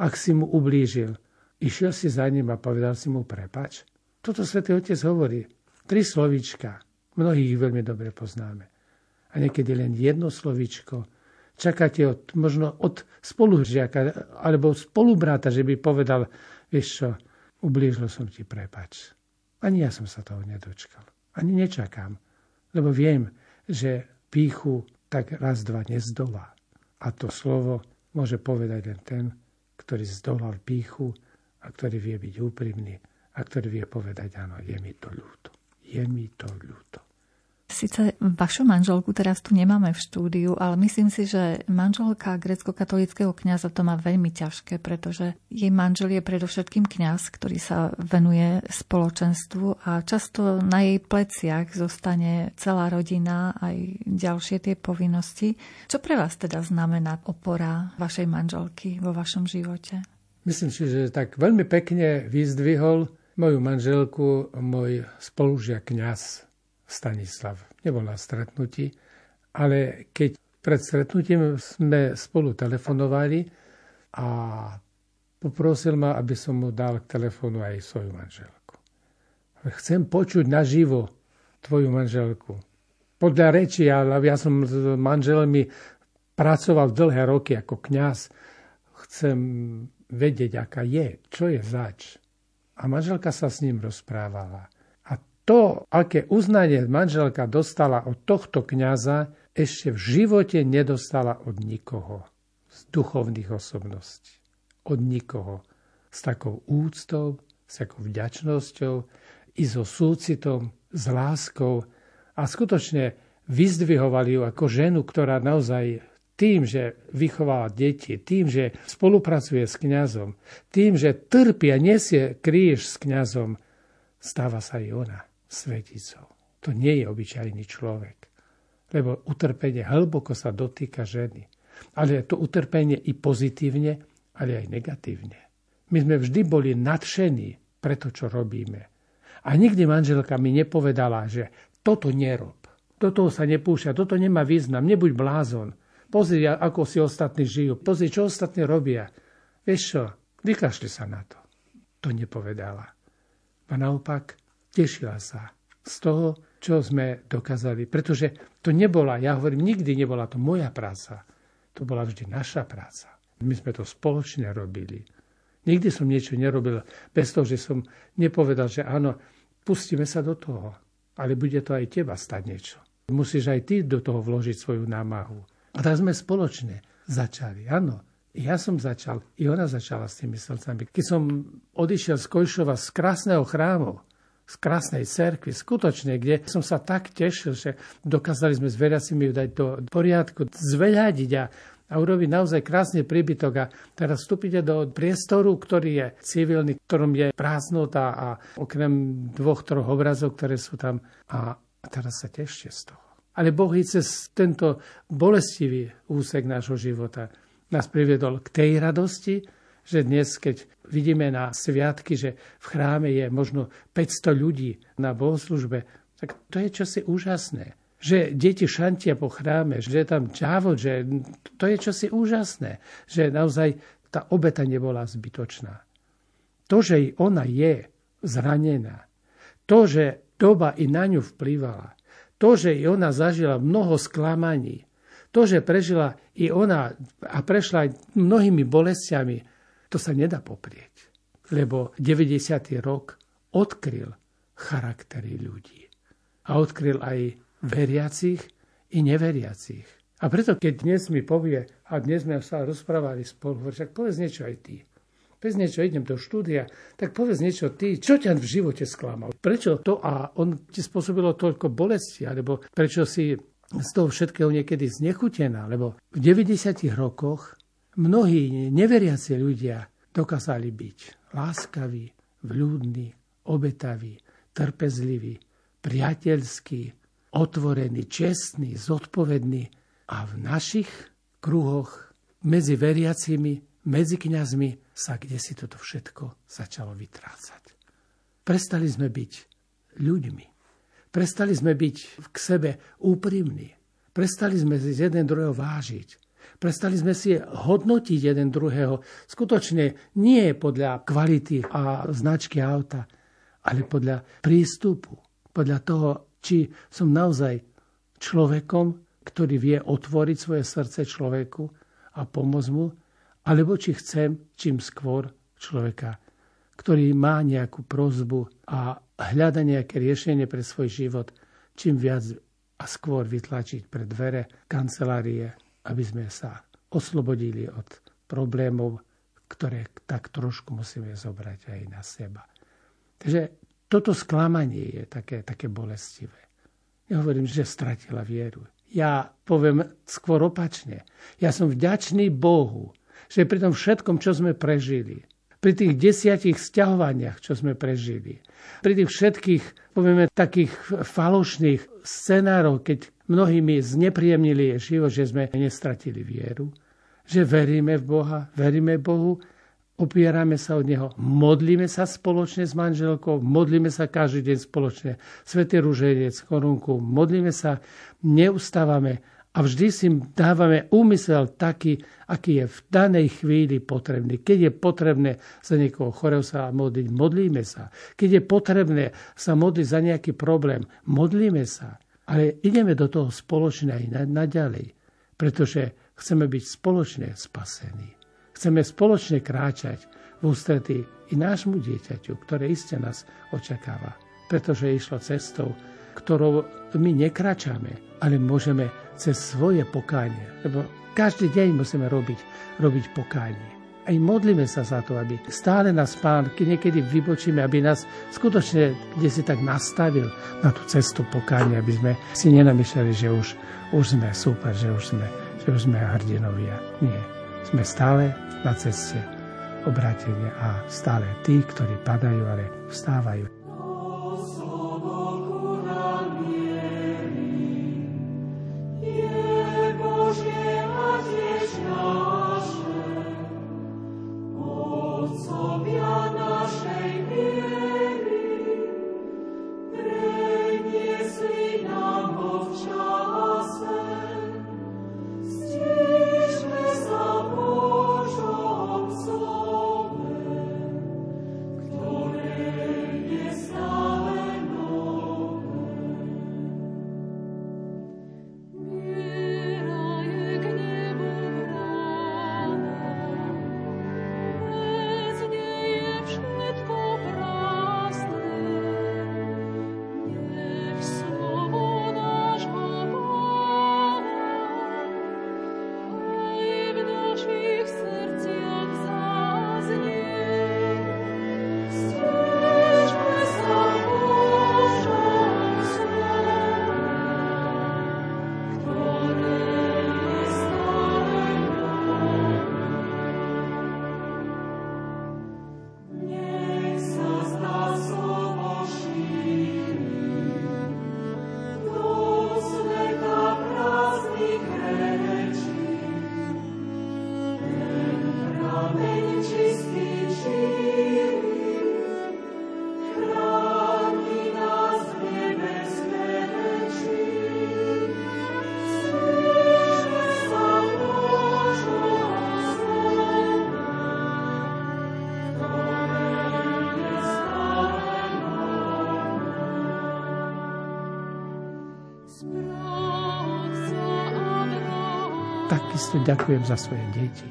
S2: Ak si mu ublížil, išiel si za ním a povedal si mu prepač? Toto svätý Otec hovorí. Tri slovíčka. Mnohých ich veľmi dobre poznáme. A niekedy len jedno slovíčko. Čakáte od, možno od spolužiaka alebo spolubráta, že by povedal, vieš čo, ublížil som ti prepač. Ani ja som sa toho nedočkal. Ani nečakám. Lebo viem, že píchu tak raz, dva nezdolá. A to slovo môže povedať len ten, ktorý zdolal píchu a ktorý vie byť úprimný a ktorý vie povedať, áno, je mi to ľúto. Je mi to ľúto.
S1: Sice vašu manželku teraz tu nemáme v štúdiu, ale myslím si, že manželka grecko-katolického kňaza to má veľmi ťažké, pretože jej manžel je predovšetkým kňaz, ktorý sa venuje spoločenstvu a často na jej pleciach zostane celá rodina aj ďalšie tie povinnosti. Čo pre vás teda znamená opora vašej manželky vo vašom živote?
S2: Myslím si, že tak veľmi pekne vyzdvihol moju manželku môj spolužiak kňaz Stanislav. Nebol na stretnutí, ale keď pred stretnutím sme spolu telefonovali a poprosil ma, aby som mu dal k telefónu aj svoju manželku. Chcem počuť naživo tvoju manželku. Podľa reči, ale ja som s manželmi pracoval dlhé roky ako kňaz, chcem vedieť, aká je, čo je zač. A manželka sa s ním rozprávala. To, aké uznanie manželka dostala od tohto kňaza, ešte v živote nedostala od nikoho z duchovných osobností. Od nikoho. S takou úctou, s takou vďačnosťou, i so súcitom, s láskou a skutočne vyzdvihovali ju ako ženu, ktorá naozaj tým, že vychovala deti, tým, že spolupracuje s kňazom, tým, že trpia, nesie kríž s kňazom, stáva sa i ona sveticou. To nie je obyčajný človek. Lebo utrpenie hlboko sa dotýka ženy. Ale je to utrpenie i pozitívne, ale aj negatívne. My sme vždy boli nadšení pre to, čo robíme. A nikdy manželka mi nepovedala, že toto nerob. Toto sa nepúšťa, toto nemá význam, nebuď blázon. Pozri, ako si ostatní žijú. Pozri, čo ostatní robia. Vieš čo, vykašli sa na to. To nepovedala. A naopak, tešila sa z toho, čo sme dokázali. Pretože to nebola, ja hovorím, nikdy nebola to moja práca. To bola vždy naša práca. My sme to spoločne robili. Nikdy som niečo nerobil bez toho, že som nepovedal, že áno, pustíme sa do toho. Ale bude to aj teba stať niečo. Musíš aj ty do toho vložiť svoju námahu. A tak sme spoločne začali. Áno, ja som začal, i ona začala s tými srdcami. Keď som odišiel z Kojšova z krásneho chrámu, z krásnej cerkvy, skutočne, kde som sa tak tešil, že dokázali sme s veriacimi ju dať do poriadku, zveľadiť a, a urobiť naozaj krásny príbytok. A teraz vstúpite do priestoru, ktorý je civilný, ktorom je prázdnota a okrem dvoch, troch obrazov, ktoré sú tam. A, teraz sa tešte z toho. Ale Boh i cez tento bolestivý úsek nášho života nás priviedol k tej radosti, že dnes, keď vidíme na sviatky, že v chráme je možno 500 ľudí na bohoslužbe, tak to je čosi úžasné. Že deti šantia po chráme, že tam čávod, že to je čosi úžasné. Že naozaj tá obeta nebola zbytočná. To, že ona je zranená, to, že doba i na ňu vplyvala, to, že i ona zažila mnoho sklamaní, to, že prežila i ona a prešla aj mnohými bolestiami, to sa nedá poprieť. Lebo 90. rok odkryl charaktery ľudí. A odkryl aj veriacich i neveriacich. A preto, keď dnes mi povie, a dnes sme sa rozprávali spolu, však povedz niečo aj ty. Povedz niečo, idem do štúdia, tak povedz niečo ty, čo ťa v živote sklamal? Prečo to a on ti spôsobilo toľko bolesti, alebo prečo si z toho všetkého niekedy znechutená? Lebo v 90. rokoch mnohí neveriaci ľudia dokázali byť láskaví, vľúdni, obetaví, trpezliví, priateľskí, otvorení, čestní, zodpovední. A v našich kruhoch medzi veriacimi medzi kňazmi sa kde si toto všetko začalo vytrácať. Prestali sme byť ľuďmi. Prestali sme byť k sebe úprimní. Prestali sme si jeden druhého vážiť. Prestali sme si hodnotiť jeden druhého. Skutočne nie podľa kvality a značky auta, ale podľa prístupu. Podľa toho, či som naozaj človekom, ktorý vie otvoriť svoje srdce človeku a pomôcť mu alebo či chcem čím skôr človeka, ktorý má nejakú prozbu a hľada nejaké riešenie pre svoj život, čím viac a skôr vytlačiť pre dvere kancelárie, aby sme sa oslobodili od problémov, ktoré tak trošku musíme zobrať aj na seba. Takže toto sklamanie je také, také bolestivé. Ja hovorím, že stratila vieru. Ja poviem skôr opačne. Ja som vďačný Bohu, že pri tom všetkom, čo sme prežili, pri tých desiatich sťahovaniach, čo sme prežili, pri tých všetkých, povieme, takých falošných scenárov, keď mnohými znepríjemnili život, že sme nestratili vieru, že veríme v Boha, veríme Bohu, opierame sa od Neho, modlíme sa spoločne s manželkou, modlíme sa každý deň spoločne, Svetý Ruženec, korunku, modlíme sa, neustávame a vždy si dávame úmysel taký, aký je v danej chvíli potrebný. Keď je potrebné za niekoho chorého sa modliť, modlíme sa. Keď je potrebné sa modliť za nejaký problém, modlíme sa. Ale ideme do toho spoločne aj naďalej, pretože chceme byť spoločne spasení. Chceme spoločne kráčať v ústretí i nášmu dieťaťu, ktoré iste nás očakáva. Pretože išlo cestou, ktorou my nekračame, ale môžeme cez svoje pokánie. Lebo každý deň musíme robiť, robiť pokánie aj modlíme sa za to, aby stále nás Pán, keď niekedy vybočíme, aby nás skutočne kde si tak nastavil na tú cestu pokáňa, aby sme si nenamýšľali, že už, už sme super, že už sme, že už sme hrdinovia. Nie. Sme stále na ceste obrátenia a stále tí, ktorí padajú, ale vstávajú. Takisto ďakujem za svoje deti,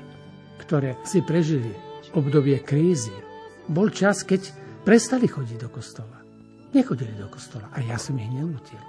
S2: ktoré si prežili obdobie krízy. Bol čas, keď prestali chodiť do kostola. Nechodili do kostola a ja som ich nenútil.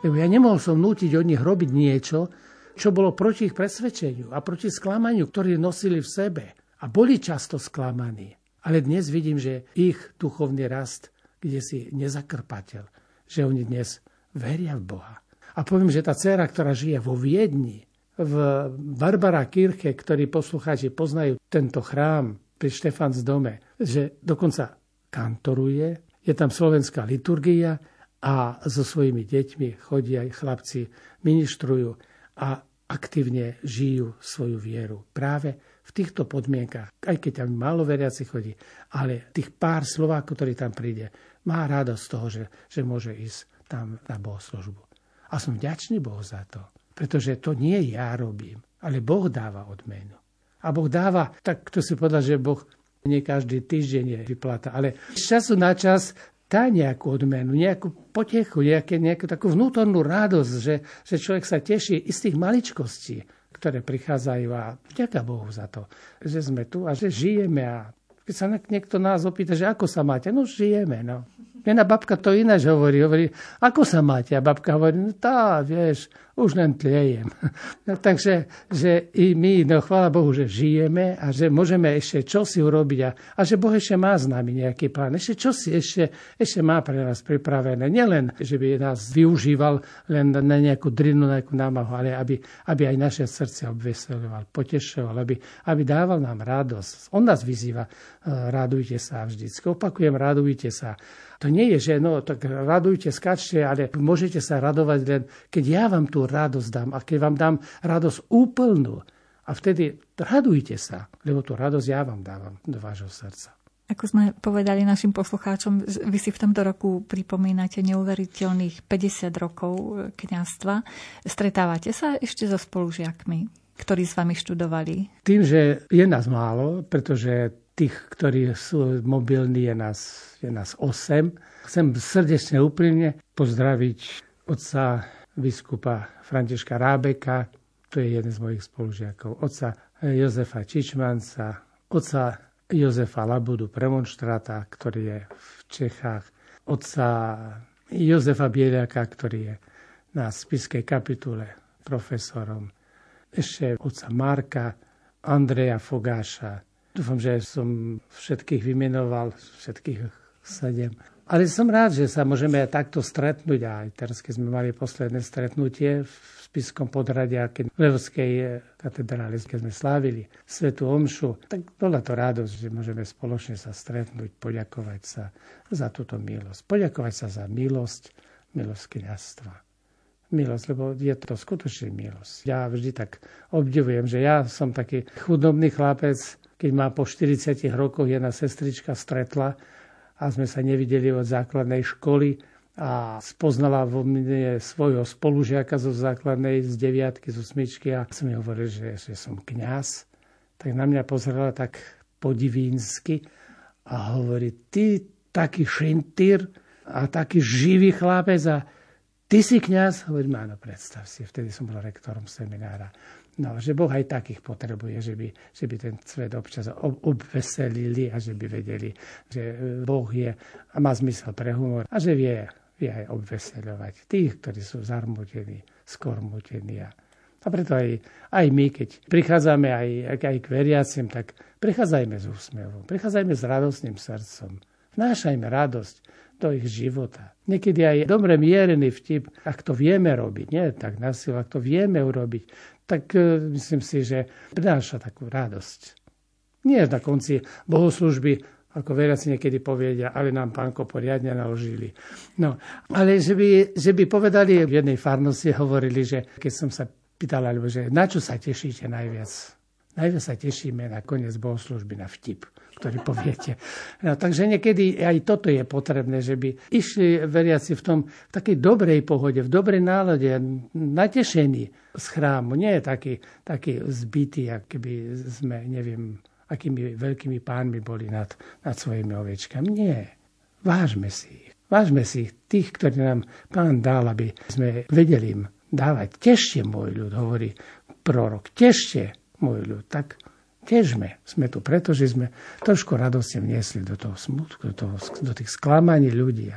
S2: Lebo ja nemohol som nútiť od nich robiť niečo, čo bolo proti ich presvedčeniu a proti sklamaniu, ktoré nosili v sebe. A boli často sklamaní. Ale dnes vidím, že ich duchovný rast, kde si nezakrpateľ, že oni dnes veria v Boha. A poviem, že tá dcera, ktorá žije vo Viedni, v Barbara Kirche, ktorí poslucháči poznajú tento chrám pri Štefans dome, že dokonca kantoruje, je tam slovenská liturgia a so svojimi deťmi chodia aj chlapci, ministrujú a aktívne žijú svoju vieru. Práve v týchto podmienkach, aj keď tam málo veriaci chodí, ale tých pár Slovákov, ktorí tam príde, má radosť z toho, že, že môže ísť tam na bohoslužbu. A som vďačný Bohu za to. Pretože to nie ja robím, ale Boh dáva odmenu. A Boh dáva, tak to si povedal, že Boh nie každý týždeň je vyplata, ale z času na čas dá nejakú odmenu, nejakú potechu, nejaké, nejakú takú vnútornú radosť, že, že človek sa teší tých maličkostí, ktoré prichádzajú a vďaka Bohu za to, že sme tu a že žijeme a keď sa niekto nás opýta, že ako sa máte, no žijeme, no. Jedna babka to ináč hovorí. Hovorí, ako sa máte? A babka hovorí, no tá, vieš, už len tliejem. No, takže že i my, no chvála Bohu, že žijeme a že môžeme ešte čosi urobiť a, a že Boh ešte má s nami nejaký plán. Ešte čosi ešte, ešte má pre nás pripravené. Nielen, že by nás využíval len na nejakú drinu, na nejakú námahu, ale aby, aby aj naše srdce obveseloval, potešoval, aby, aby dával nám radosť. On nás vyzýva, e, radujte sa vždycky. Opakujem, radujte sa. To nie je, že no, tak radujte, skačte, ale môžete sa radovať len, keď ja vám tú radosť dám a keď vám dám radosť úplnú. A vtedy radujte sa, lebo tú radosť ja vám dávam do vášho srdca.
S1: Ako sme povedali našim poslucháčom, vy si v tomto roku pripomínate neuveriteľných 50 rokov kňastva. Stretávate sa ešte so spolužiakmi, ktorí s vami študovali?
S2: Tým, že je nás málo, pretože tých, ktorí sú mobilní, je nás, je nás 8. Chcem srdečne úprimne pozdraviť otca biskupa Františka Rábeka, to je jeden z mojich spolužiakov, otca Jozefa Čičmanca, otca Jozefa Labudu premonštráta, ktorý je v Čechách, otca Jozefa Bieliaka, ktorý je na spiskej kapitule profesorom, ešte otca Marka, Andreja Fogáša. Dúfam, že som všetkých vymenoval, všetkých sedem. Ale som rád, že sa môžeme takto stretnúť. Aj teraz, keď sme mali posledné stretnutie v Spiskom podradia, keď v Levskej katedrále, keď sme slávili Svetu Omšu, tak bola to radosť, že môžeme spoločne sa stretnúť, poďakovať sa za túto milosť. Poďakovať sa za milosť, milosť kniazstva. Milosť, lebo je to skutočne milosť. Ja vždy tak obdivujem, že ja som taký chudobný chlapec, keď ma po 40 rokoch jedna sestrička stretla a sme sa nevideli od základnej školy a spoznala vo mne svojho spolužiaka zo základnej, z deviatky, z osmičky a som mi hovoril, že, že som kňaz. Tak na mňa pozerala tak podivínsky a hovorí, ty taký šintýr a taký živý chlapec a ty si kňaz? Hovorím, áno, predstav si, vtedy som bol rektorom seminára. No, že Boh aj takých potrebuje, že by, že by ten svet občas ob, obveselili a že by vedeli, že e, Boh je a má zmysel pre humor a že vie, vie aj obveseľovať tých, ktorí sú zarmutení, skormutení. A, a preto aj, aj my, keď prichádzame aj, aj k veriacim, tak prichádzajme s úsmevom, prichádzajme s radostným srdcom. Vnášajme radosť do ich života. Niekedy aj dobre mierený vtip, ak to vieme robiť, nie tak na silu, ak to vieme urobiť, tak e, myslím si, že prináša takú radosť. Nie na konci bohoslužby, ako veriaci niekedy povedia, ale nám pánko poriadne naložili. No, ale že by, že by povedali, v jednej farnosti hovorili, že keď som sa pýtal, alebo že na čo sa tešíte najviac? Najviac sa tešíme na koniec bohoslužby, na vtip ktorý poviete. No, takže niekedy aj toto je potrebné, že by išli veriaci v tom v takej dobrej pohode, v dobrej nálade, natešení z chrámu. Nie je taký, taký zbytý, keby sme, neviem, akými veľkými pánmi boli nad, nad svojimi ovečkami. Nie. Vážme si ich. Vážme si tých, ktorí nám pán dal, aby sme vedeli im dávať. Tešte môj ľud, hovorí prorok. Tešte môj ľud. Tak Težme. Sme tu preto, že sme trošku radosti vniesli do toho smutku, do, toho, do tých sklamaní ľudí.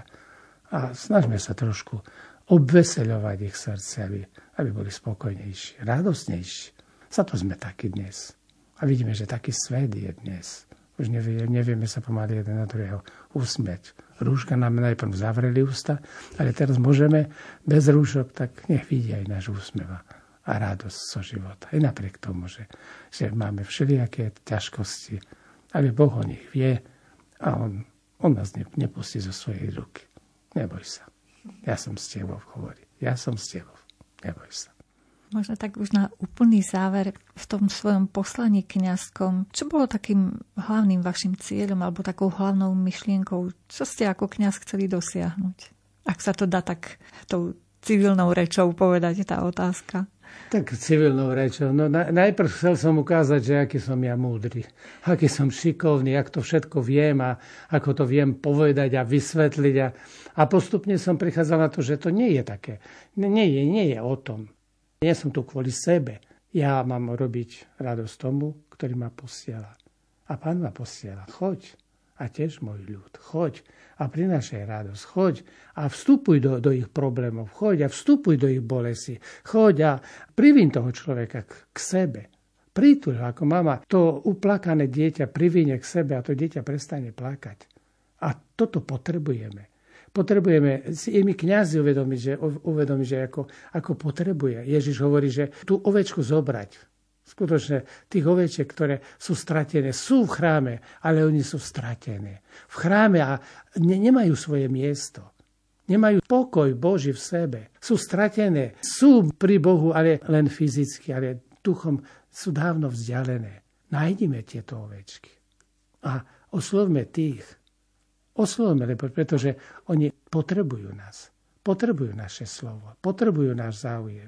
S2: A snažme sa trošku obveseľovať ich srdce, aby, aby boli spokojnejší, radostnejší. Za to sme takí dnes. A vidíme, že taký svet je dnes. Už nevie, nevieme sa pomaly jeden na druhého usmieť. Rúška nám najprv zavreli ústa, ale teraz môžeme bez rúšok, tak nech vidia aj náš úsmev a radosť zo života. I napriek tomu, že, že máme všelijaké ťažkosti, ale Boh o nich vie a On, on nás ne, nepustí zo svojej ruky. Neboj sa. Ja som s tebou, hovorí. Ja som s tebou. Neboj sa.
S1: Možno tak už na úplný záver v tom svojom poslaní kňazskom, čo bolo takým hlavným vašim cieľom alebo takou hlavnou myšlienkou, čo ste ako kňaz chceli dosiahnuť? Ak sa to dá tak tou civilnou rečou povedať tá otázka.
S2: Tak civilnou rečou. No, na, najprv chcel som ukázať, že aký som ja múdry, aký som šikovný, ak to všetko viem a ako to viem povedať a vysvetliť. A, a postupne som prichádzal na to, že to nie je také. Nie je, nie je o tom. Nie som tu kvôli sebe. Ja mám robiť radosť tomu, ktorý ma posiela. A pán ma posiela. Choď a tiež môj ľud. Choď a prinášaj radosť. Choď a vstupuj do, do ich problémov. Choď a vstupuj do ich bolesti. Choď a privím toho človeka k, k sebe. Prítuľ ako mama to uplakané dieťa privinie k sebe a to dieťa prestane plakať. A toto potrebujeme. Potrebujeme si my kniazy uvedomiť, že, uvedomiť, že ako, ako potrebuje. Ježiš hovorí, že tú ovečku zobrať Skutočne tých ovečiek, ktoré sú stratené, sú v chráme, ale oni sú stratené. V chráme a ne, nemajú svoje miesto. Nemajú pokoj Boží v sebe. Sú stratené. Sú pri Bohu, ale len fyzicky, ale duchom sú dávno vzdialené. Nájdime tieto ovečky. A oslovme tých. Oslovme, lebo pretože oni potrebujú nás. Potrebujú naše slovo. Potrebujú náš záujem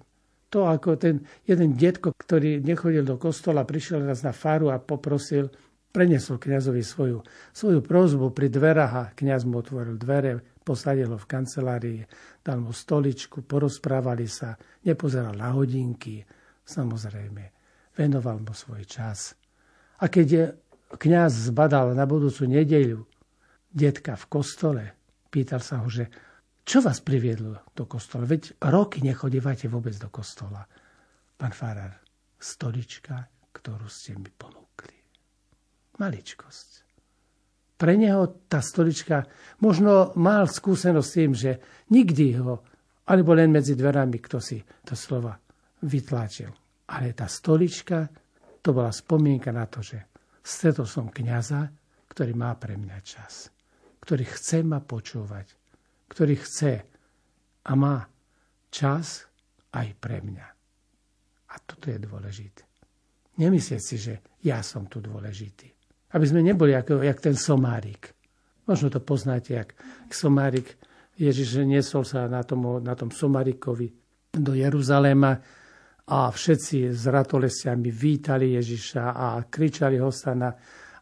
S2: to ako ten jeden detko, ktorý nechodil do kostola, prišiel raz na faru a poprosil, preniesol kňazovi svoju, svoju prozbu pri dverách a kňaz mu otvoril dvere, posadil ho v kancelárii, dal mu stoličku, porozprávali sa, nepozeral na hodinky, samozrejme, venoval mu svoj čas. A keď kňaz zbadal na budúcu nedeľu detka v kostole, pýtal sa ho, že čo vás priviedlo do kostola? Veď roky nechodívate vôbec do kostola. Pán Farar, stolička, ktorú ste mi ponúkli. Maličkosť. Pre neho tá stolička možno mal skúsenosť s tým, že nikdy ho, alebo len medzi dverami, kto si to slova vytláčil. Ale tá stolička, to bola spomienka na to, že stretol som kniaza, ktorý má pre mňa čas. Ktorý chce ma počúvať. Ktorý chce a má čas aj pre mňa. A toto je dôležité. Nemyslieť si, že ja som tu dôležitý. Aby sme neboli ako, jak ten somárik. Možno to poznáte, jak somárik. Ježiš nesol sa na tom, na tom somárikovi do Jeruzaléma a všetci s ratolestiami vítali Ježiša a kričali Hostana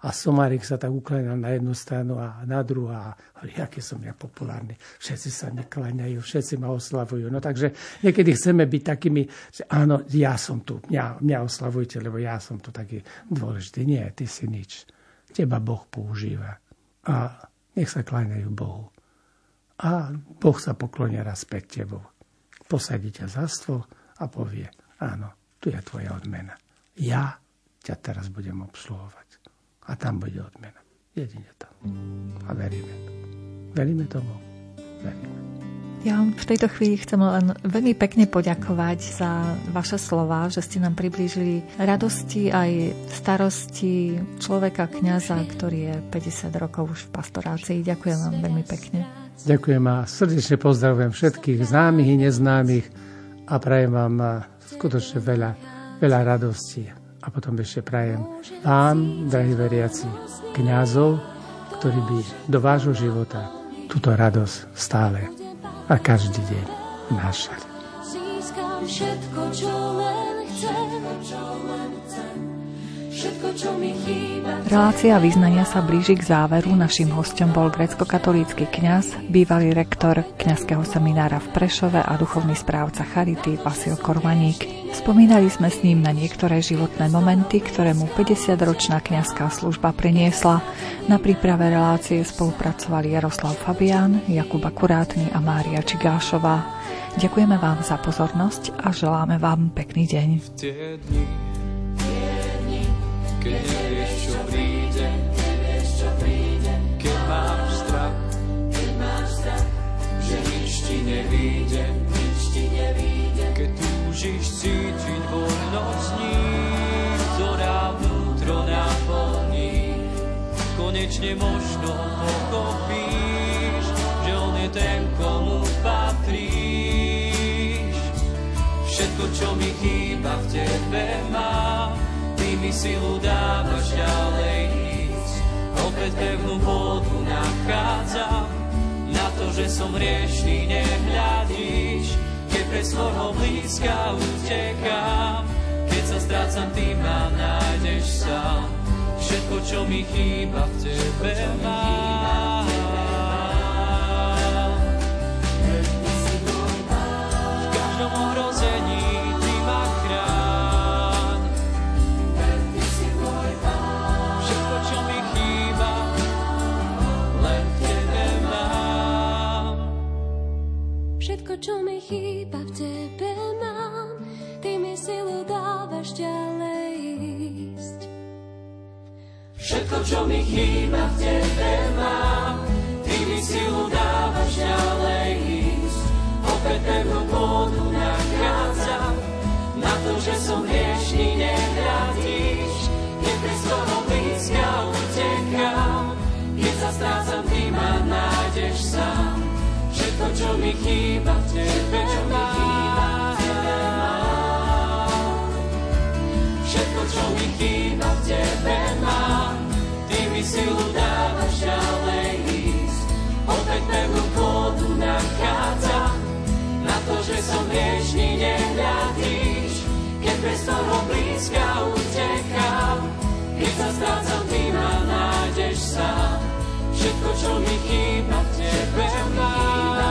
S2: a Somárik sa tak ukláňal na jednu stranu a na druhú a hovorí, aké som ja populárny. Všetci sa mi kláňajú, všetci ma oslavujú. No takže niekedy chceme byť takými, že áno, ja som tu, mňa, mňa oslavujte, lebo ja som tu taký dôležitý. Nie, ty si nič. Teba Boh používa. A nech sa kláňajú Bohu. A Boh sa poklonia raz pred tebou. Posadí ťa za stôl a povie, áno, tu je tvoja odmena. Ja ťa teraz budem obsluhovať a tam bude odmena. Jedine to. A veríme. Veríme tomu. Veríme.
S1: Ja vám v tejto chvíli chcem len veľmi pekne poďakovať za vaše slova, že ste nám priblížili radosti aj starosti človeka, kňaza, ktorý je 50 rokov už v pastorácii. Ďakujem vám veľmi pekne.
S2: Ďakujem a srdečne pozdravujem všetkých známych i neznámych a prajem vám skutočne veľa, veľa radosti a potom ešte prajem vám, drahí veriaci, kňazov, ktorí by do vášho života túto radosť stále a každý deň vnášali. Získam všetko, čo len chcem, čo len chcem,
S1: Relácia význania sa blíži k záveru. Našim hostom bol grecko-katolícky kňaz, bývalý rektor kňazského seminára v Prešove a duchovný správca Charity Vasil Kormaník. Spomínali sme s ním na niektoré životné momenty, ktoré mu 50-ročná kňazská služba priniesla. Na príprave relácie spolupracovali Jaroslav Fabián, Jakub Akurátny a Mária Čigášová. Ďakujeme vám za pozornosť a želáme vám pekný deň. Keď
S5: nevíde, nič ti nevíde. Keď túžiš cítiť voľnosť ním, ktorá vnútro naplní, konečne možno pochopíš, že on je ten, komu patríš. Všetko, čo mi chýba v tebe mám, mi silu dávaš ďalej ísť. Opäť pevnú vodu nachádzam, to, že som riešný, nehľadíš, keď pre svojho blízka utekám. Keď sa strácam, ty ma nájdeš sám. Všetko, čo mi chýba, v tebe mám.
S4: Čo mi chýba v tebe mám, ty mi silu dávaš ďalej ísť.
S5: Všetko, čo mi chýba v tebe mám, ty mi silu dávaš ďalej ísť. Opäť pevnú pôdu nachádzam, na to, že som hriešný, nehľadíš. Keď pre svojho blízka utekám, keď sa strácam, ty ma nájdeš sám to čo mi chýba v tebe mám. Všetko, čo mi chýba v tebe mám. Ty mi silu dávaš ďalej ísť. Opäť pevnú pôdu nachádzam. Na to, že som viežný, nehľadíš. Keď bez toho blízka utekám. Keď sa strácam, ty ma nájdeš sám. Všetko, čo mi chýba, v tebe mám.